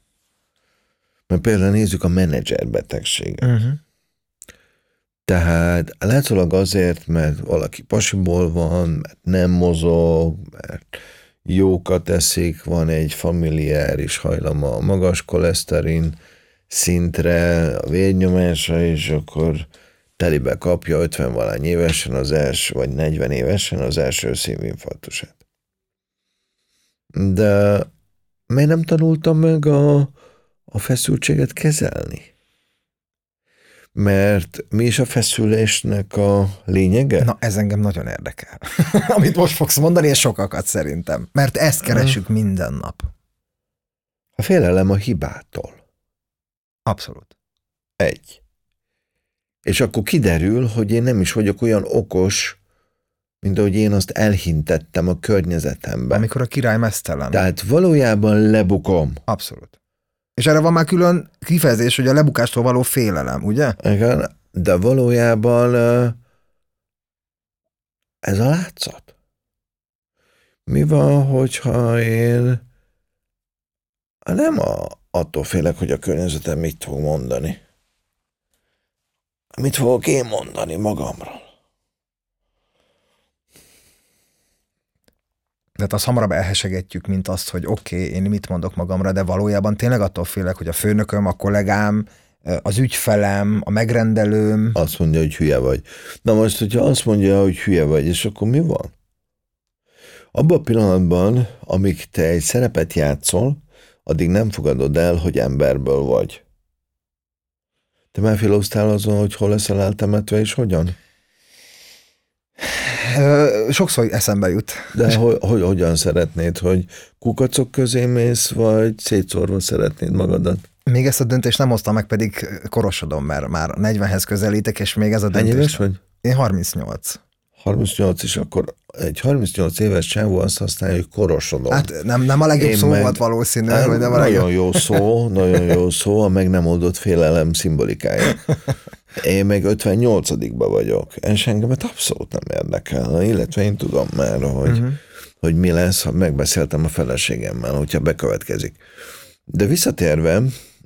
Mert például nézzük a menedzser betegséget. Uh-huh. Tehát látszólag azért, mert valaki pasiból van, mert nem mozog, mert jókat eszik, van egy familiáris hajlama a magas koleszterin szintre, a vérnyomása, és akkor telibe kapja 50 valány évesen az első, vagy 40 évesen az első szívinfarktusát. De miért nem tanultam meg a, a feszültséget kezelni? Mert mi is a feszülésnek a lényege? Na, ez engem nagyon érdekel. Amit most fogsz mondani, és sokakat szerintem. Mert ezt keresünk minden nap. A félelem a hibától. Abszolút. Egy. És akkor kiderül, hogy én nem is vagyok olyan okos, mint ahogy én azt elhintettem a környezetemben. Amikor a király mesztelen. Tehát valójában lebukom. Abszolút. És erre van már külön kifejezés, hogy a lebukástól való félelem, ugye? Igen, de valójában ez a látszat. Mi van, hogyha én nem a, attól félek, hogy a környezetem mit fog mondani. Mit fogok én mondani magamról? Tehát azt hamarabb elhesegetjük, mint azt, hogy oké, okay, én mit mondok magamra, de valójában tényleg attól félek, hogy a főnököm, a kollégám, az ügyfelem, a megrendelőm. Azt mondja, hogy hülye vagy. Na most, hogyha azt mondja, hogy hülye vagy, és akkor mi van? Abban a pillanatban, amíg te egy szerepet játszol, addig nem fogadod el, hogy emberből vagy. Te már filóztál azon, hogy hol leszel eltemetve, és hogyan? Sokszor eszembe jut. De hogy, hogy, hogyan szeretnéd, hogy kukacok közé mész, vagy szétszórva szeretnéd magadat? Még ezt a döntést nem hoztam meg, pedig korosodom, mert már 40-hez közelítek, és még ez a döntés. Ennyi éves vagy? Én 38. 38, és akkor egy 38 éves csávó azt használja, hogy korosodom. Hát nem, nem a legjobb Én szó meg, volt valószínű. Nem, nem a nagyon jó szó, nagyon jó szó, a meg nem oldott félelem szimbolikája. Én meg 58-ba vagyok, és engemet abszolút nem érdekel, illetve én tudom már, hogy, uh-huh. hogy mi lesz, ha megbeszéltem a feleségemmel, hogyha bekövetkezik. De visszatérve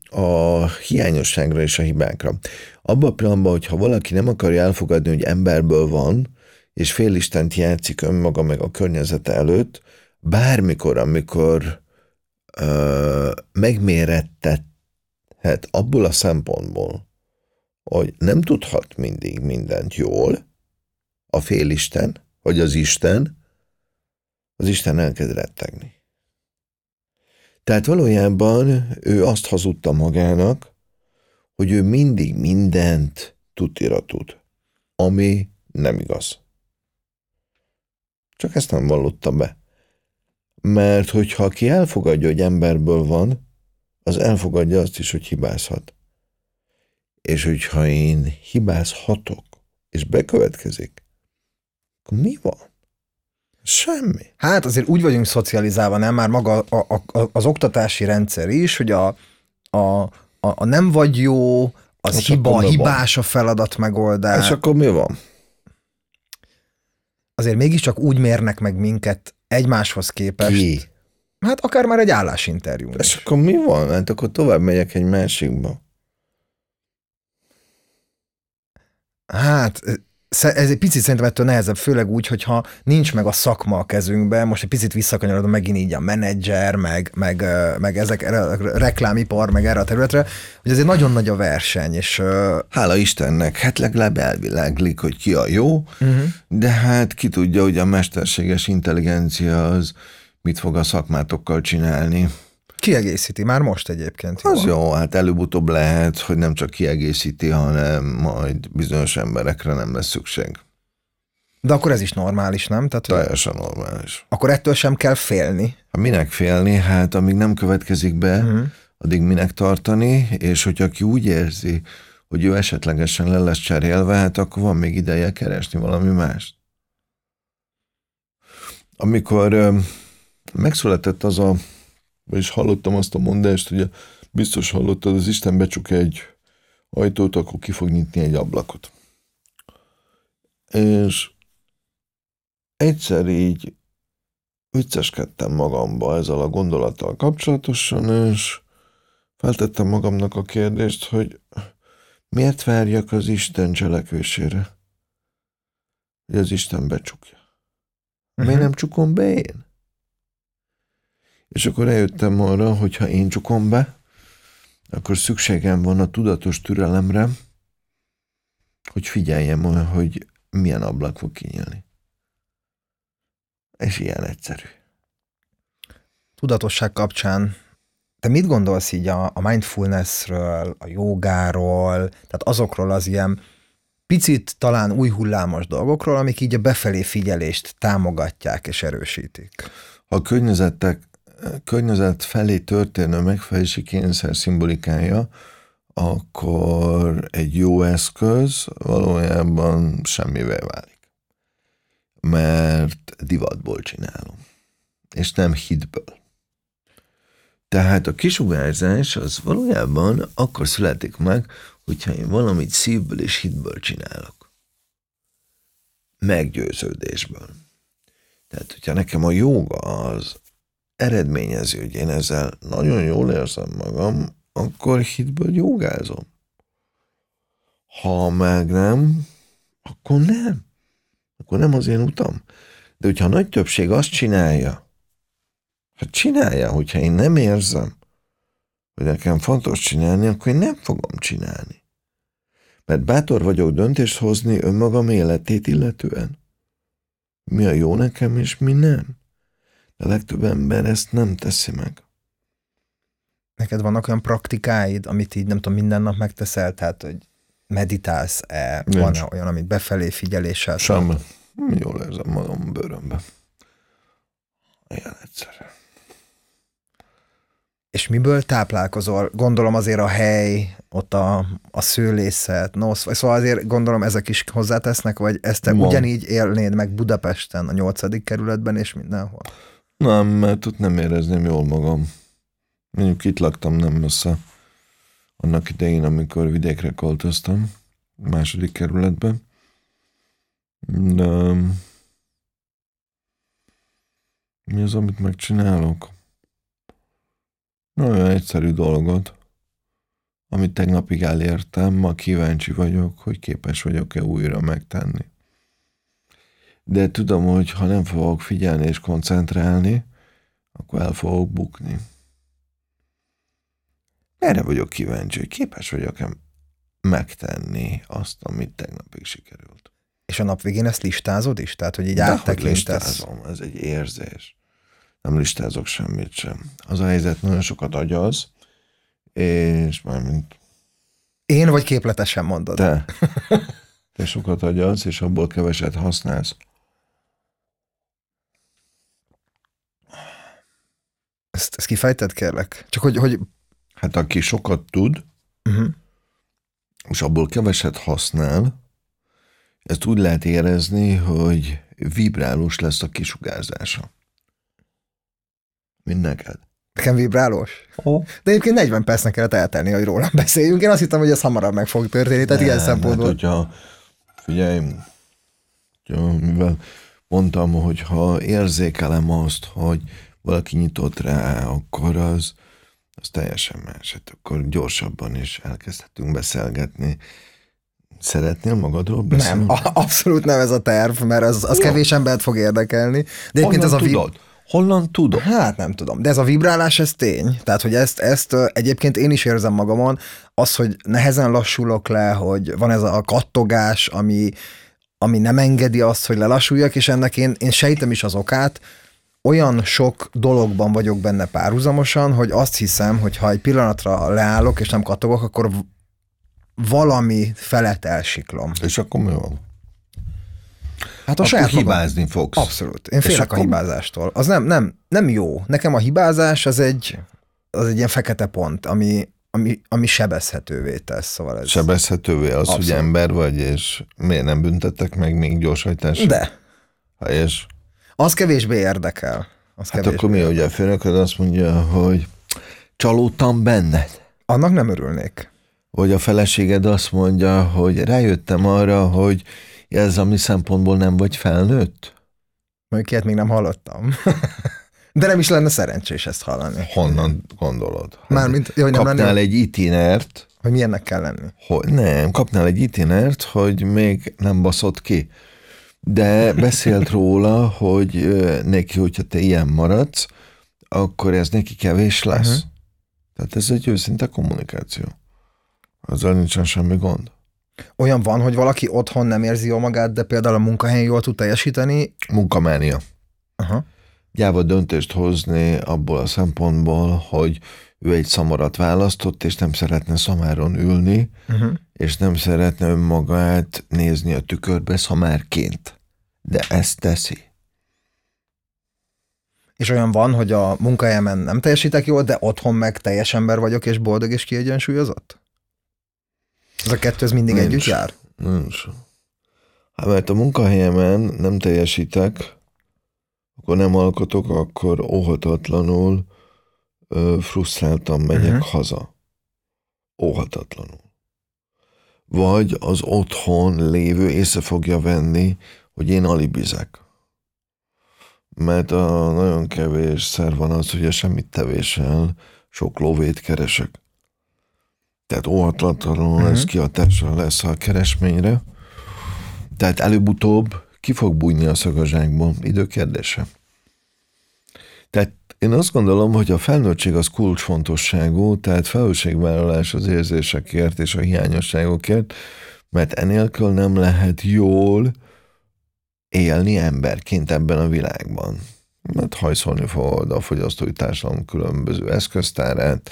a hiányosságra és a hibákra. Abban a pillanatban, hogyha valaki nem akarja elfogadni, hogy emberből van, és félistent játszik önmaga meg a környezete előtt, bármikor, amikor ö, megmérettethet abból a szempontból, hogy nem tudhat mindig mindent jól, a félisten, vagy az Isten, az Isten elkezd rettegni. Tehát valójában ő azt hazudta magának, hogy ő mindig mindent tutira tud, ami nem igaz. Csak ezt nem vallotta be. Mert hogyha aki elfogadja, hogy emberből van, az elfogadja azt is, hogy hibázhat. És hogyha én hibázhatok, és bekövetkezik, akkor mi van? Semmi. Hát azért úgy vagyunk szocializálva, nem már maga a, a, a, az oktatási rendszer is, hogy a, a, a, a nem vagy jó, az és hiba, hibás a feladat megoldás. És akkor mi van? Azért mégiscsak úgy mérnek meg minket egymáshoz képest. Ki? Hát akár már egy állásinterjú. És akkor mi van? Hát akkor tovább megyek egy másikba. Hát ez egy picit szerintem ettől nehezebb, főleg úgy, hogyha nincs meg a szakma a kezünkben, most egy picit visszakanyarodom megint így a menedzser, meg, meg, meg ezek, a reklámipar, meg erre a területre, hogy egy nagyon nagy a verseny, és... Hála Istennek, hát legalább elviláglik, hogy ki a jó, uh-huh. de hát ki tudja, hogy a mesterséges intelligencia az mit fog a szakmátokkal csinálni. Kiegészíti már most egyébként. Az jó, jó hát előbb-utóbb lehet, hogy nem csak kiegészíti, hanem majd bizonyos emberekre nem lesz szükség. De akkor ez is normális, nem? Tehát, Teljesen normális. Akkor ettől sem kell félni. Hát minek félni? Hát amíg nem következik be, uh-huh. addig minek tartani, és hogy aki úgy érzi, hogy ő esetlegesen le lesz cserélve, hát akkor van még ideje keresni valami mást. Amikor megszületett az a vagyis hallottam azt a mondást, hogy biztos hallottad, az Isten becsuk egy ajtót, akkor ki fog nyitni egy ablakot. És egyszer így vicceskedtem magamba ezzel a gondolattal kapcsolatosan, és feltettem magamnak a kérdést, hogy miért várjak az Isten cselekvésére? Hogy az Isten becsukja. Miért uh-huh. nem csukom be én? És akkor eljöttem arra, hogy ha én csukom be, akkor szükségem van a tudatos türelemre, hogy figyeljem, hogy milyen ablak fog kinyílni. És ilyen egyszerű. Tudatosság kapcsán te mit gondolsz így a, a mindfulnessről, a jogáról, tehát azokról az ilyen picit talán új hullámos dolgokról, amik így a befelé figyelést támogatják és erősítik? A környezetek környezet felé történő megfelelési kényszer szimbolikája, akkor egy jó eszköz valójában semmivel válik. Mert divatból csinálom, és nem hitből. Tehát a kisugárzás az valójában akkor születik meg, hogyha én valamit szívből és hitből csinálok. Meggyőződésből. Tehát, hogyha nekem a joga az eredményezi, hogy én ezzel nagyon jól érzem magam, akkor hitből jogázom. Ha meg nem, akkor nem. Akkor nem az én utam. De hogyha a nagy többség azt csinálja, hát csinálja, hogyha én nem érzem, hogy nekem fontos csinálni, akkor én nem fogom csinálni. Mert bátor vagyok döntést hozni önmagam életét illetően. Mi a jó nekem, és mi nem. A legtöbb ember ezt nem teszi meg. Neked vannak olyan praktikáid, amit így nem tudom, minden nap megteszel, tehát hogy meditálsz-e, van -e olyan, amit befelé figyeléssel? Semmi. Jól érzem magam bőrömbe. Ilyen egyszerű. És miből táplálkozol? Gondolom azért a hely, ott a, a szőlészet, no, szóval azért gondolom ezek is hozzátesznek, vagy ezt te Ma. ugyanígy élnéd meg Budapesten, a nyolcadik kerületben és mindenhol? Nem, mert ott nem érezném jól magam. Mondjuk itt laktam nem messze. Annak idején, amikor vidékre költöztem, második kerületben. De mi az, amit megcsinálok? Nagyon egyszerű dolgot, amit tegnapig elértem, ma kíváncsi vagyok, hogy képes vagyok-e újra megtenni de tudom, hogy ha nem fogok figyelni és koncentrálni, akkor el fogok bukni. Erre vagyok kíváncsi, hogy képes vagyok-e megtenni azt, amit tegnapig sikerült. És a nap végén ezt listázod is? Tehát, hogy így áttekintesz? listázom, ez egy érzés. Nem listázok semmit sem. Az a helyzet nagyon sokat agyaz, és már mint... Én vagy képletesen mondod? Te. Te sokat agyalsz, és abból keveset használsz. Ezt, ezt kifejtett kérlek? Csak hogy, hogy... Hát aki sokat tud, uh-huh. és abból keveset használ, ezt úgy lehet érezni, hogy vibrálós lesz a kisugárzása. Mint neked. Nekem vibrálós? Oh. De egyébként 40 percnek kellett eltenni, hogy rólam beszéljünk. Én azt hittem, hogy ez hamarabb meg fog történni, tehát ilyen szempontból. Hát, hogyha, figyelj, hogyha, mivel mondtam, hogy ha érzékelem azt, hogy valaki nyitott rá, akkor az, az teljesen más. Hát akkor gyorsabban is elkezdhetünk beszélgetni. Szeretnél magadról beszélni? Nem, abszolút nem ez a terv, mert az, az kevés embert fog érdekelni. De egyébként ez a tudod? Honnan tudod? Hát nem tudom, de ez a vibrálás, ez tény. Tehát, hogy ezt, ezt egyébként én is érzem magamon, az, hogy nehezen lassulok le, hogy van ez a kattogás, ami, ami nem engedi azt, hogy lelassuljak, és ennek én, én sejtem is az okát, olyan sok dologban vagyok benne párhuzamosan, hogy azt hiszem, hogy ha egy pillanatra leállok és nem kattogok, akkor valami felett elsiklom. És akkor mi van? Hát a akkor saját hibázni magam. fogsz. Abszolút. Én félek akkor... a hibázástól. Az nem, nem, nem jó. Nekem a hibázás az egy, az egy ilyen fekete pont, ami, ami, ami sebezhetővé tesz. Szóval ez... Sebezhetővé az, Abszolút. hogy ember vagy, és miért nem büntettek meg még gyorshajtásra? De. Ha és? Az kevésbé érdekel. Az hát akkor mi, ugye a főnököd azt mondja, hogy csalódtam benned? Annak nem örülnék. Vagy a feleséged azt mondja, hogy rájöttem arra, hogy ez a mi szempontból nem vagy felnőtt? Mondjuk ilyet még nem hallottam. De nem is lenne szerencsés ezt hallani. Honnan gondolod? Mármint, hogy nem kapnál lenne... egy itinert. Hogy milyennek kell lenni? Hogy nem, kapnál egy itinert, hogy még nem baszott ki. De beszélt róla, hogy neki, hogyha te ilyen maradsz, akkor ez neki kevés lesz. Uh-huh. Tehát ez egy őszinte kommunikáció. Azzal nincsen semmi gond. Olyan van, hogy valaki otthon nem érzi jól magát, de például a munkahelyen jól tud teljesíteni? Munkamánia. Aha. Gyáva döntést hozni abból a szempontból, hogy ő egy szamarat választott, és nem szeretne szamáron ülni, uh-huh. és nem szeretne önmagát nézni a tükörbe szamárként. De ezt teszi. És olyan van, hogy a munkahelyemen nem teljesítek jól, de otthon meg teljes ember vagyok, és boldog és kiegyensúlyozott? Ez a kettő ez mindig nincs, együtt jár? Nincs. Hát mert a munkahelyemen nem teljesítek, akkor nem alkotok, akkor óhatatlanul ö, frusztráltan megyek uh-huh. haza. Óhatatlanul. Vagy az otthon lévő észre fogja venni, hogy én alibizek. Mert a nagyon kevés szer van az, hogy a semmit tevéssel sok lóvét keresek. Tehát óhatatlanul uh-huh. ez kihatással lesz a keresményre. Tehát előbb-utóbb ki fog bújni a szagazsákból, időkérdése. Tehát én azt gondolom, hogy a felnőttség az kulcsfontosságú, tehát felelősségvállalás az érzésekért és a hiányosságokért, mert enélkül nem lehet jól élni emberként ebben a világban. Mert hajszolni fogod a fogyasztói társadalom különböző eszköztárát,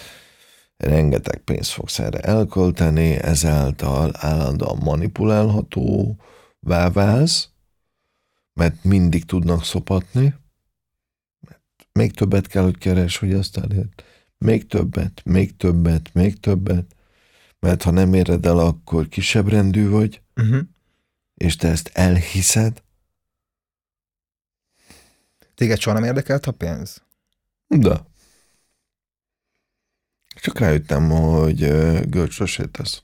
rengeteg pénzt fogsz erre elkölteni, ezáltal állandóan manipulálható válsz, mert mindig tudnak szopatni, még többet kell, hogy keres, hogy azt elért. Még többet, még többet, még többet, mert ha nem éred el, akkor kisebb rendű vagy, uh-huh. és te ezt elhiszed. Téged soha nem érdekelt a pénz? De. Csak rájöttem, hogy görcsösé tesz.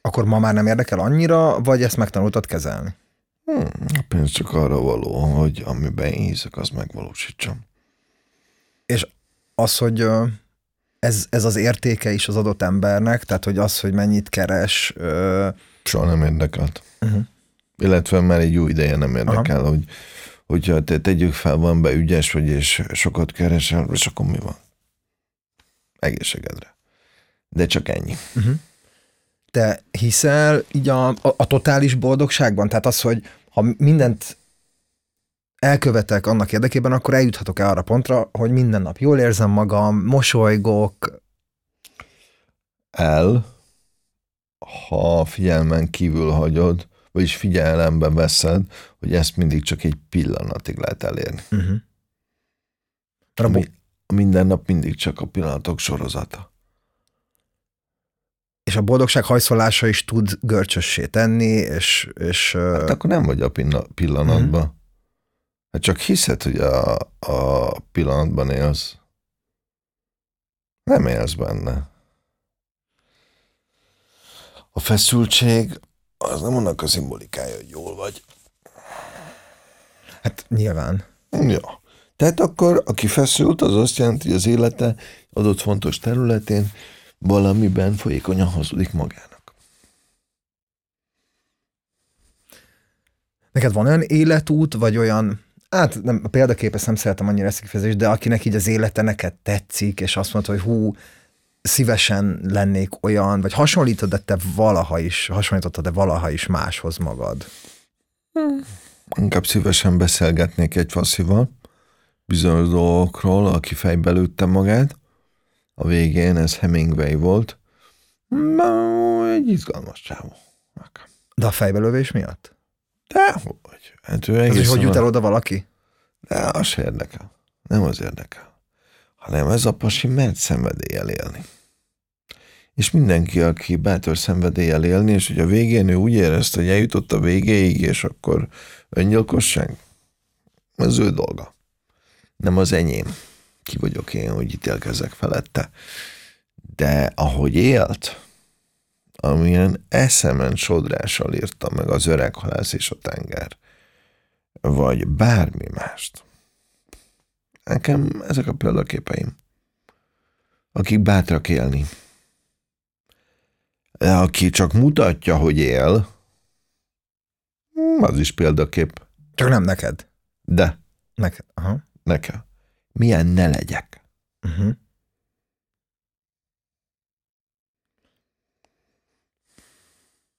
Akkor ma már nem érdekel annyira, vagy ezt megtanultad kezelni? Hmm, a pénz csak arra való, hogy amiben én hiszek, az megvalósítsam. És az, hogy ez, ez az értéke is az adott embernek, tehát hogy az, hogy mennyit keres... Ö... Soha nem érdekelt. Uh-huh. Illetve már egy jó ideje nem érdekel, Aha. hogy hogyha te tegyük fel, van be ügyes vagy, és sokat keresel, és akkor mi van? egészségedre. De csak ennyi. Uh-huh. Te hiszel így a, a, a totális boldogságban? Tehát az, hogy ha mindent elkövetek annak érdekében, akkor eljuthatok el arra pontra, hogy minden nap jól érzem magam, mosolygok. El, ha figyelmen kívül hagyod, vagyis figyelembe veszed, hogy ezt mindig csak egy pillanatig lehet elérni. Uh-huh. Ami, a minden nap mindig csak a pillanatok sorozata. És a boldogság hajszolása is tud görcsössé tenni, és... és hát akkor nem vagy a pillanatban. Mm. Hát csak hiszed, hogy a, a pillanatban élsz. Nem élsz benne. A feszültség az nem annak a szimbolikája, hogy jól vagy. Hát nyilván. Ja. Tehát akkor, aki feszült, az azt jelenti, hogy az élete adott fontos területén valamiben folyékonyan hazudik magának. Neked van olyan életút, vagy olyan, hát nem, a példaképes nem szeretem annyira ezt kifejezést, de akinek így az élete neked tetszik, és azt mondta, hogy hú, szívesen lennék olyan, vagy hasonlítod de te valaha is, hasonlítottad de valaha is máshoz magad? Hmm. Inkább szívesen beszélgetnék egy faszival bizonyos dolgokról, aki fejbe lőtte magát. A végén ez Hemingway volt. Egy izgalmas csávó. De a fejbelövés miatt? De hogy? Hát ő Ez, hogy hogy jut el oda valaki? De az se érdekel. Nem az érdekel. Hanem ez a pasi mert szenvedéllyel élni. És mindenki, aki bátor szenvedéllyel élni, és hogy a végén ő úgy érezte, hogy eljutott a végéig, és akkor öngyilkosság, az ő dolga. Nem az enyém. Ki vagyok én, hogy ítélkezek felette. De ahogy élt, amilyen eszemen sodrással írta meg az öreg halász és a tenger, vagy bármi mást. Nekem ezek a példaképeim, akik bátrak élni. Aki csak mutatja, hogy él, az is példakép. Csak nem neked. De. Neked, aha. Nekem. Milyen ne legyek. Uh-huh.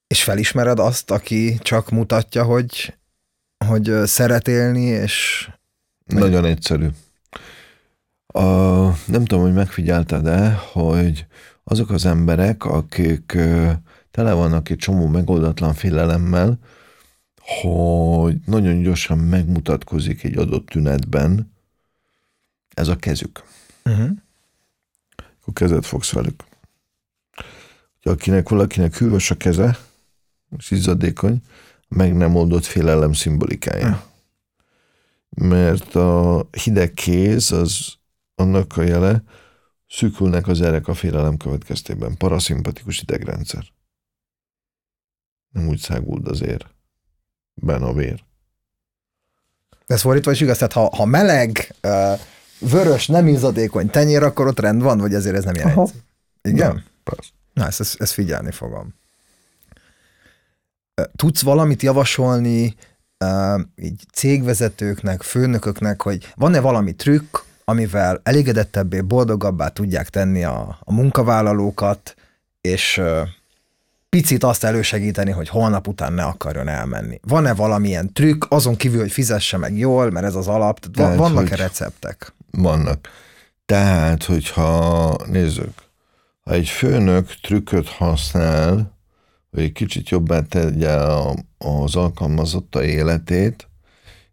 És felismered azt, aki csak mutatja, hogy, hogy szeret élni, és... Nagyon egyszerű. A, nem tudom, hogy megfigyelted-e, hogy azok az emberek, akik tele vannak egy csomó megoldatlan félelemmel, hogy nagyon gyorsan megmutatkozik egy adott tünetben ez a kezük. Uh-huh. Akkor kezet fogsz velük. Ha akinek valakinek hűvös a keze, és izzadékony, meg nem oldott félelem szimbolikája. Uh-huh. Mert a hideg kéz az annak a jele, szűkülnek az erek a félelem következtében. Paraszimpatikus idegrendszer. Nem úgy száguld az ér. Ben a vér. Ez fordítva is igaz, tehát ha, ha meleg, vörös, nem izzadékony tenyér, akkor ott rend van, vagy ezért ez nem jelent? Aha. Igen? Persze. Na, ezt, ezt, ezt figyelni fogom. Tudsz valamit javasolni uh, így cégvezetőknek, főnököknek, hogy van-e valami trükk, amivel elégedettebbé, boldogabbá tudják tenni a, a munkavállalókat, és picit azt elősegíteni, hogy holnap után ne akarjon elmenni. Van-e valamilyen trükk, azon kívül, hogy fizesse meg jól, mert ez az alap, tehát vannak-e receptek? Vannak. Tehát, hogyha nézzük, ha egy főnök trükköt használ, hogy egy kicsit jobbá tegye az alkalmazotta életét,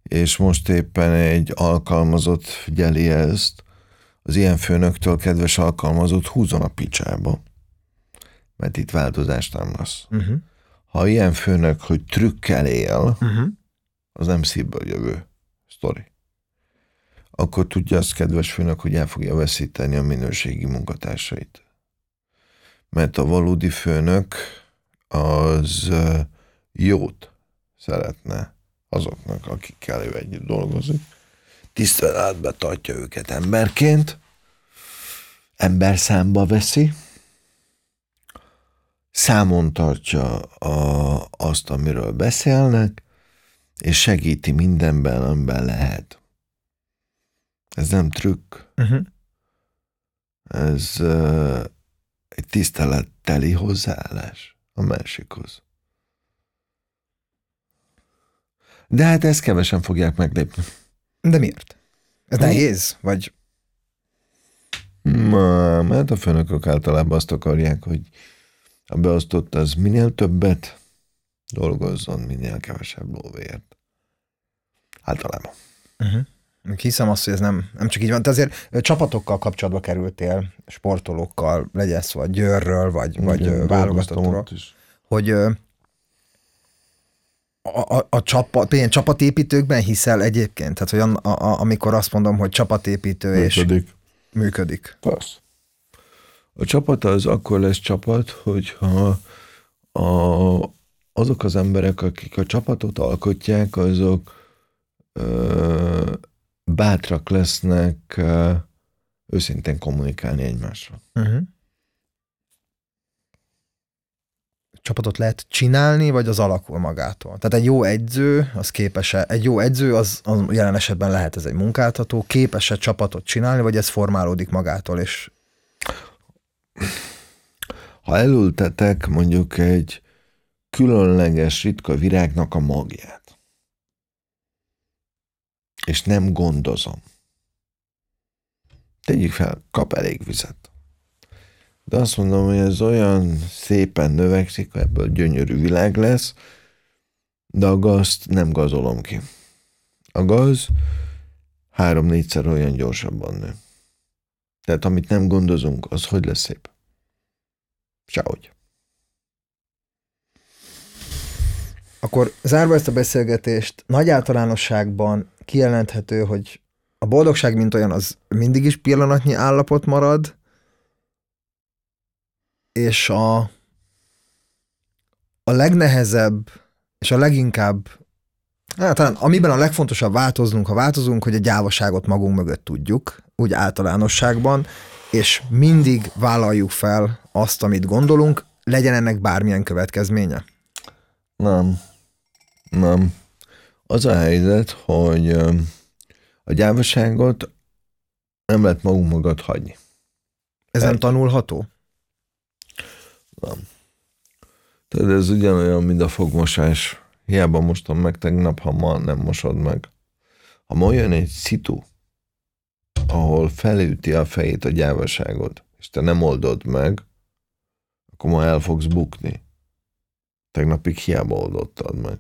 és most éppen egy alkalmazott figyeli ezt, az ilyen főnöktől, kedves alkalmazott, húzon a picsába. Mert itt változást nem lesz. Uh-huh. Ha ilyen főnök, hogy trükkel él, uh-huh. az nem szívből jövő sztori. Akkor tudja azt, kedves főnök, hogy el fogja veszíteni a minőségi munkatársait. Mert a valódi főnök az jót szeretne azoknak, akikkel ő együtt dolgozik. Tiszteletbe tartja őket emberként, ember számba veszi, számon tartja a, azt, amiről beszélnek, és segíti mindenben, amiben lehet. Ez nem trükk. Uh-huh. Ez uh, egy tiszteletteli hozzáállás a másikhoz. De hát ezt kevesen fogják meglépni. De miért? Ez Mi? nehéz? Vagy... Ma, mert a főnökök általában azt akarják, hogy a beosztott az minél többet dolgozzon, minél kevesebb lóvért. Általában. Uh-huh. Hiszem azt, hogy ez nem, nem csak így van. Te azért csapatokkal kapcsolatba kerültél, sportolókkal, legyen szó a Győrről, vagy, Igen, vagy válogatottról, hogy a, a, a csapat, ilyen csapatépítőkben hiszel egyébként? Tehát, hogy a, a, amikor azt mondom, hogy csapatépítő működik. és működik. Persze. A csapat az akkor lesz csapat, hogyha a, azok az emberek, akik a csapatot alkotják, azok ö, bátrak lesznek őszintén kommunikálni egymással. Uh-huh. Csapatot lehet csinálni, vagy az alakul magától? Tehát egy jó edző, az képes egy jó edző, az, az jelen esetben lehet ez egy munkáltató, képes-e csapatot csinálni, vagy ez formálódik magától, és ha elültetek mondjuk egy különleges, ritka virágnak a magját, és nem gondozom, tegyük fel, kap elég vizet. De azt mondom, hogy ez olyan szépen növekszik, ebből gyönyörű világ lesz, de a gazt nem gazolom ki. A gaz három-négyszer olyan gyorsabban nő. Tehát amit nem gondozunk, az hogy lesz szép? Sehogy. Akkor zárva ezt a beszélgetést, nagy általánosságban kijelenthető, hogy a boldogság, mint olyan, az mindig is pillanatnyi állapot marad, és a, a legnehezebb, és a leginkább, hát talán amiben a legfontosabb változnunk, ha változunk, hogy a gyávaságot magunk mögött tudjuk, úgy általánosságban, és mindig vállaljuk fel azt, amit gondolunk, legyen ennek bármilyen következménye? Nem. Nem. Az a helyzet, hogy a gyávaságot nem lehet magunk mögött hagyni. Ez nem tanulható? Nem. Tehát ez ugyanolyan, mint a fogmosás. Hiába mostam meg tegnap, ha ma nem mosod meg. Ha ma jön egy szitu, ahol felüti a fejét a gyávaságod, és te nem oldod meg, akkor ma el fogsz bukni. Tegnapig hiába oldottad meg.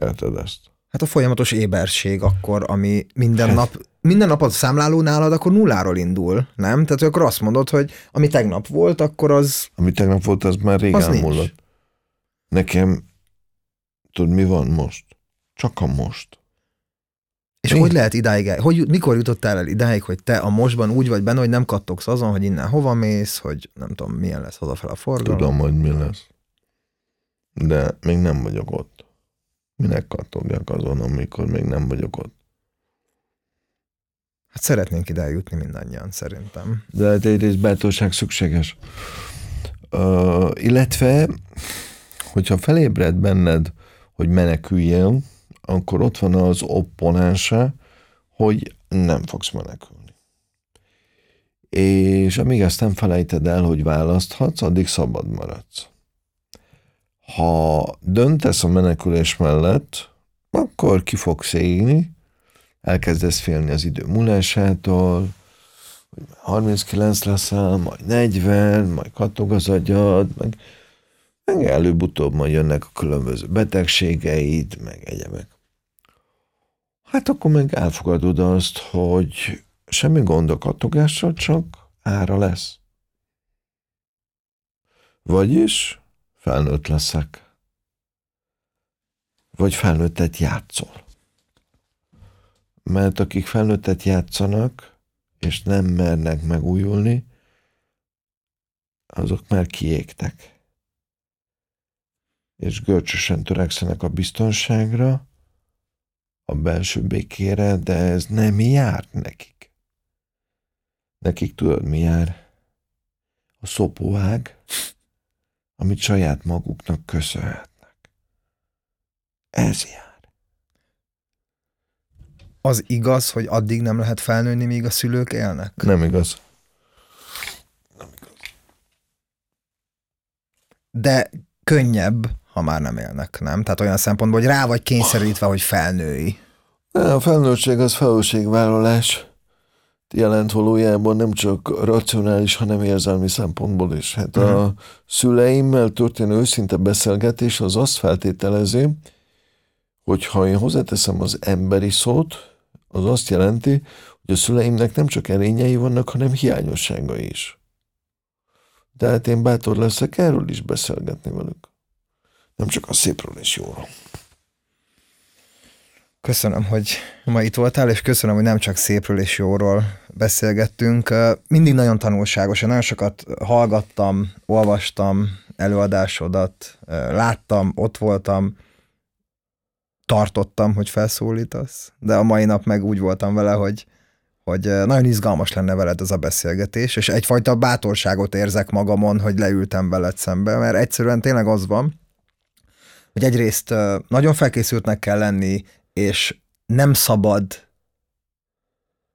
Érted ezt? Hát a folyamatos éberség akkor, ami minden hát. nap, minden nap az számláló nálad, akkor nulláról indul, nem? Tehát akkor azt mondod, hogy ami tegnap volt, akkor az... Ami tegnap volt, az már régen múlott. Nekem, tudod, mi van most? Csak a most. És Mi? hogy lehet idáig, hogy, mikor jutottál el idáig, hogy te a mostban úgy vagy benne, hogy nem kattogsz azon, hogy innen hova mész, hogy nem tudom, milyen lesz hazafel a forgalom? Tudom, hogy mi lesz. De még nem vagyok ott. Minek kattogjak azon, amikor még nem vagyok ott? Hát szeretnénk ide jutni mindannyian, szerintem. De hát egyrészt bátorság szükséges. Uh, illetve, hogyha felébred benned, hogy meneküljél, akkor ott van az opponense, hogy nem fogsz menekülni. És amíg ezt nem felejted el, hogy választhatsz, addig szabad maradsz. Ha döntesz a menekülés mellett, akkor ki fogsz égni, elkezdesz félni az idő múlásától, hogy 39 leszel, majd 40, majd kattog az agyad, meg, meg előbb-utóbb majd jönnek a különböző betegségeid, meg egyebek hát akkor meg elfogadod azt, hogy semmi gond a kattogással, csak ára lesz. Vagyis felnőtt leszek. Vagy felnőttet játszol. Mert akik felnőttet játszanak, és nem mernek megújulni, azok már kiégtek. És görcsösen törekszenek a biztonságra, a belső békére, de ez nem jár nekik. Nekik tudod, mi jár? A szopóág, amit saját maguknak köszönhetnek. Ez jár. Az igaz, hogy addig nem lehet felnőni, míg a szülők élnek? Nem igaz. Nem igaz. De könnyebb ha már nem élnek, nem? Tehát olyan szempontból, hogy rá vagy kényszerítve, hogy felnői. A felnőttség az felelősségvállalás jelent valójában nem csak racionális, hanem érzelmi szempontból is. Hát uh-huh. a mhm. szüleimmel történő őszinte beszélgetés az azt feltételezi, hogy ha én hozzáteszem az emberi szót, az azt jelenti, hogy a szüleimnek nem csak erényei vannak, hanem hiányosságai is. De hát én bátor leszek erről is beszélgetni velük. Nem csak a szépről és jóról. Köszönöm, hogy ma itt voltál, és köszönöm, hogy nem csak szépről és jóról beszélgettünk. Mindig nagyon tanulságos, nagyon sokat hallgattam, olvastam előadásodat, láttam, ott voltam. tartottam, hogy felszólítasz, de a mai nap meg úgy voltam vele, hogy, hogy nagyon izgalmas lenne veled ez a beszélgetés, és egyfajta bátorságot érzek magamon, hogy leültem veled szembe, mert egyszerűen tényleg az van, hogy egyrészt nagyon felkészültnek kell lenni, és nem szabad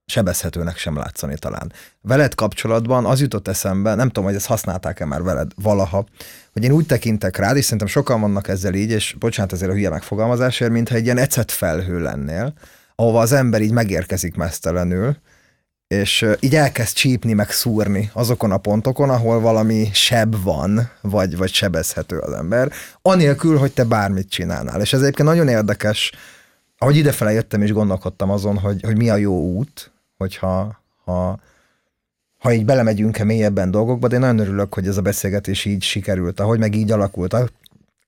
sebezhetőnek sem látszani talán. Veled kapcsolatban az jutott eszembe, nem tudom, hogy ezt használták-e már veled valaha, hogy én úgy tekintek rád, és szerintem sokan vannak ezzel így, és bocsánat ezért a hülye megfogalmazásért, mintha egy ilyen ecet felhő lennél, ahova az ember így megérkezik mesztelenül, és így elkezd csípni, meg szúrni azokon a pontokon, ahol valami seb van, vagy, vagy sebezhető az ember, anélkül, hogy te bármit csinálnál. És ez egyébként nagyon érdekes, ahogy idefele jöttem és gondolkodtam azon, hogy, hogy mi a jó út, hogyha ha, ha így belemegyünk-e mélyebben dolgokba, de én nagyon örülök, hogy ez a beszélgetés így sikerült, ahogy meg így alakult.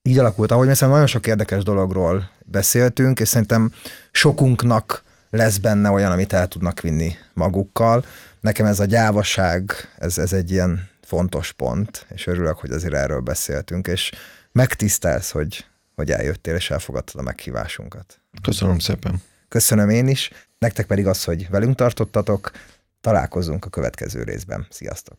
Így alakult, ahogy mert nagyon sok érdekes dologról beszéltünk, és szerintem sokunknak lesz benne olyan, amit el tudnak vinni magukkal. Nekem ez a gyávaság, ez, ez egy ilyen fontos pont, és örülök, hogy azért erről beszéltünk, és megtisztelsz, hogy, hogy eljöttél és elfogadtad a meghívásunkat. Köszönöm szépen. Köszönöm én is, nektek pedig az, hogy velünk tartottatok, találkozunk a következő részben. Sziasztok!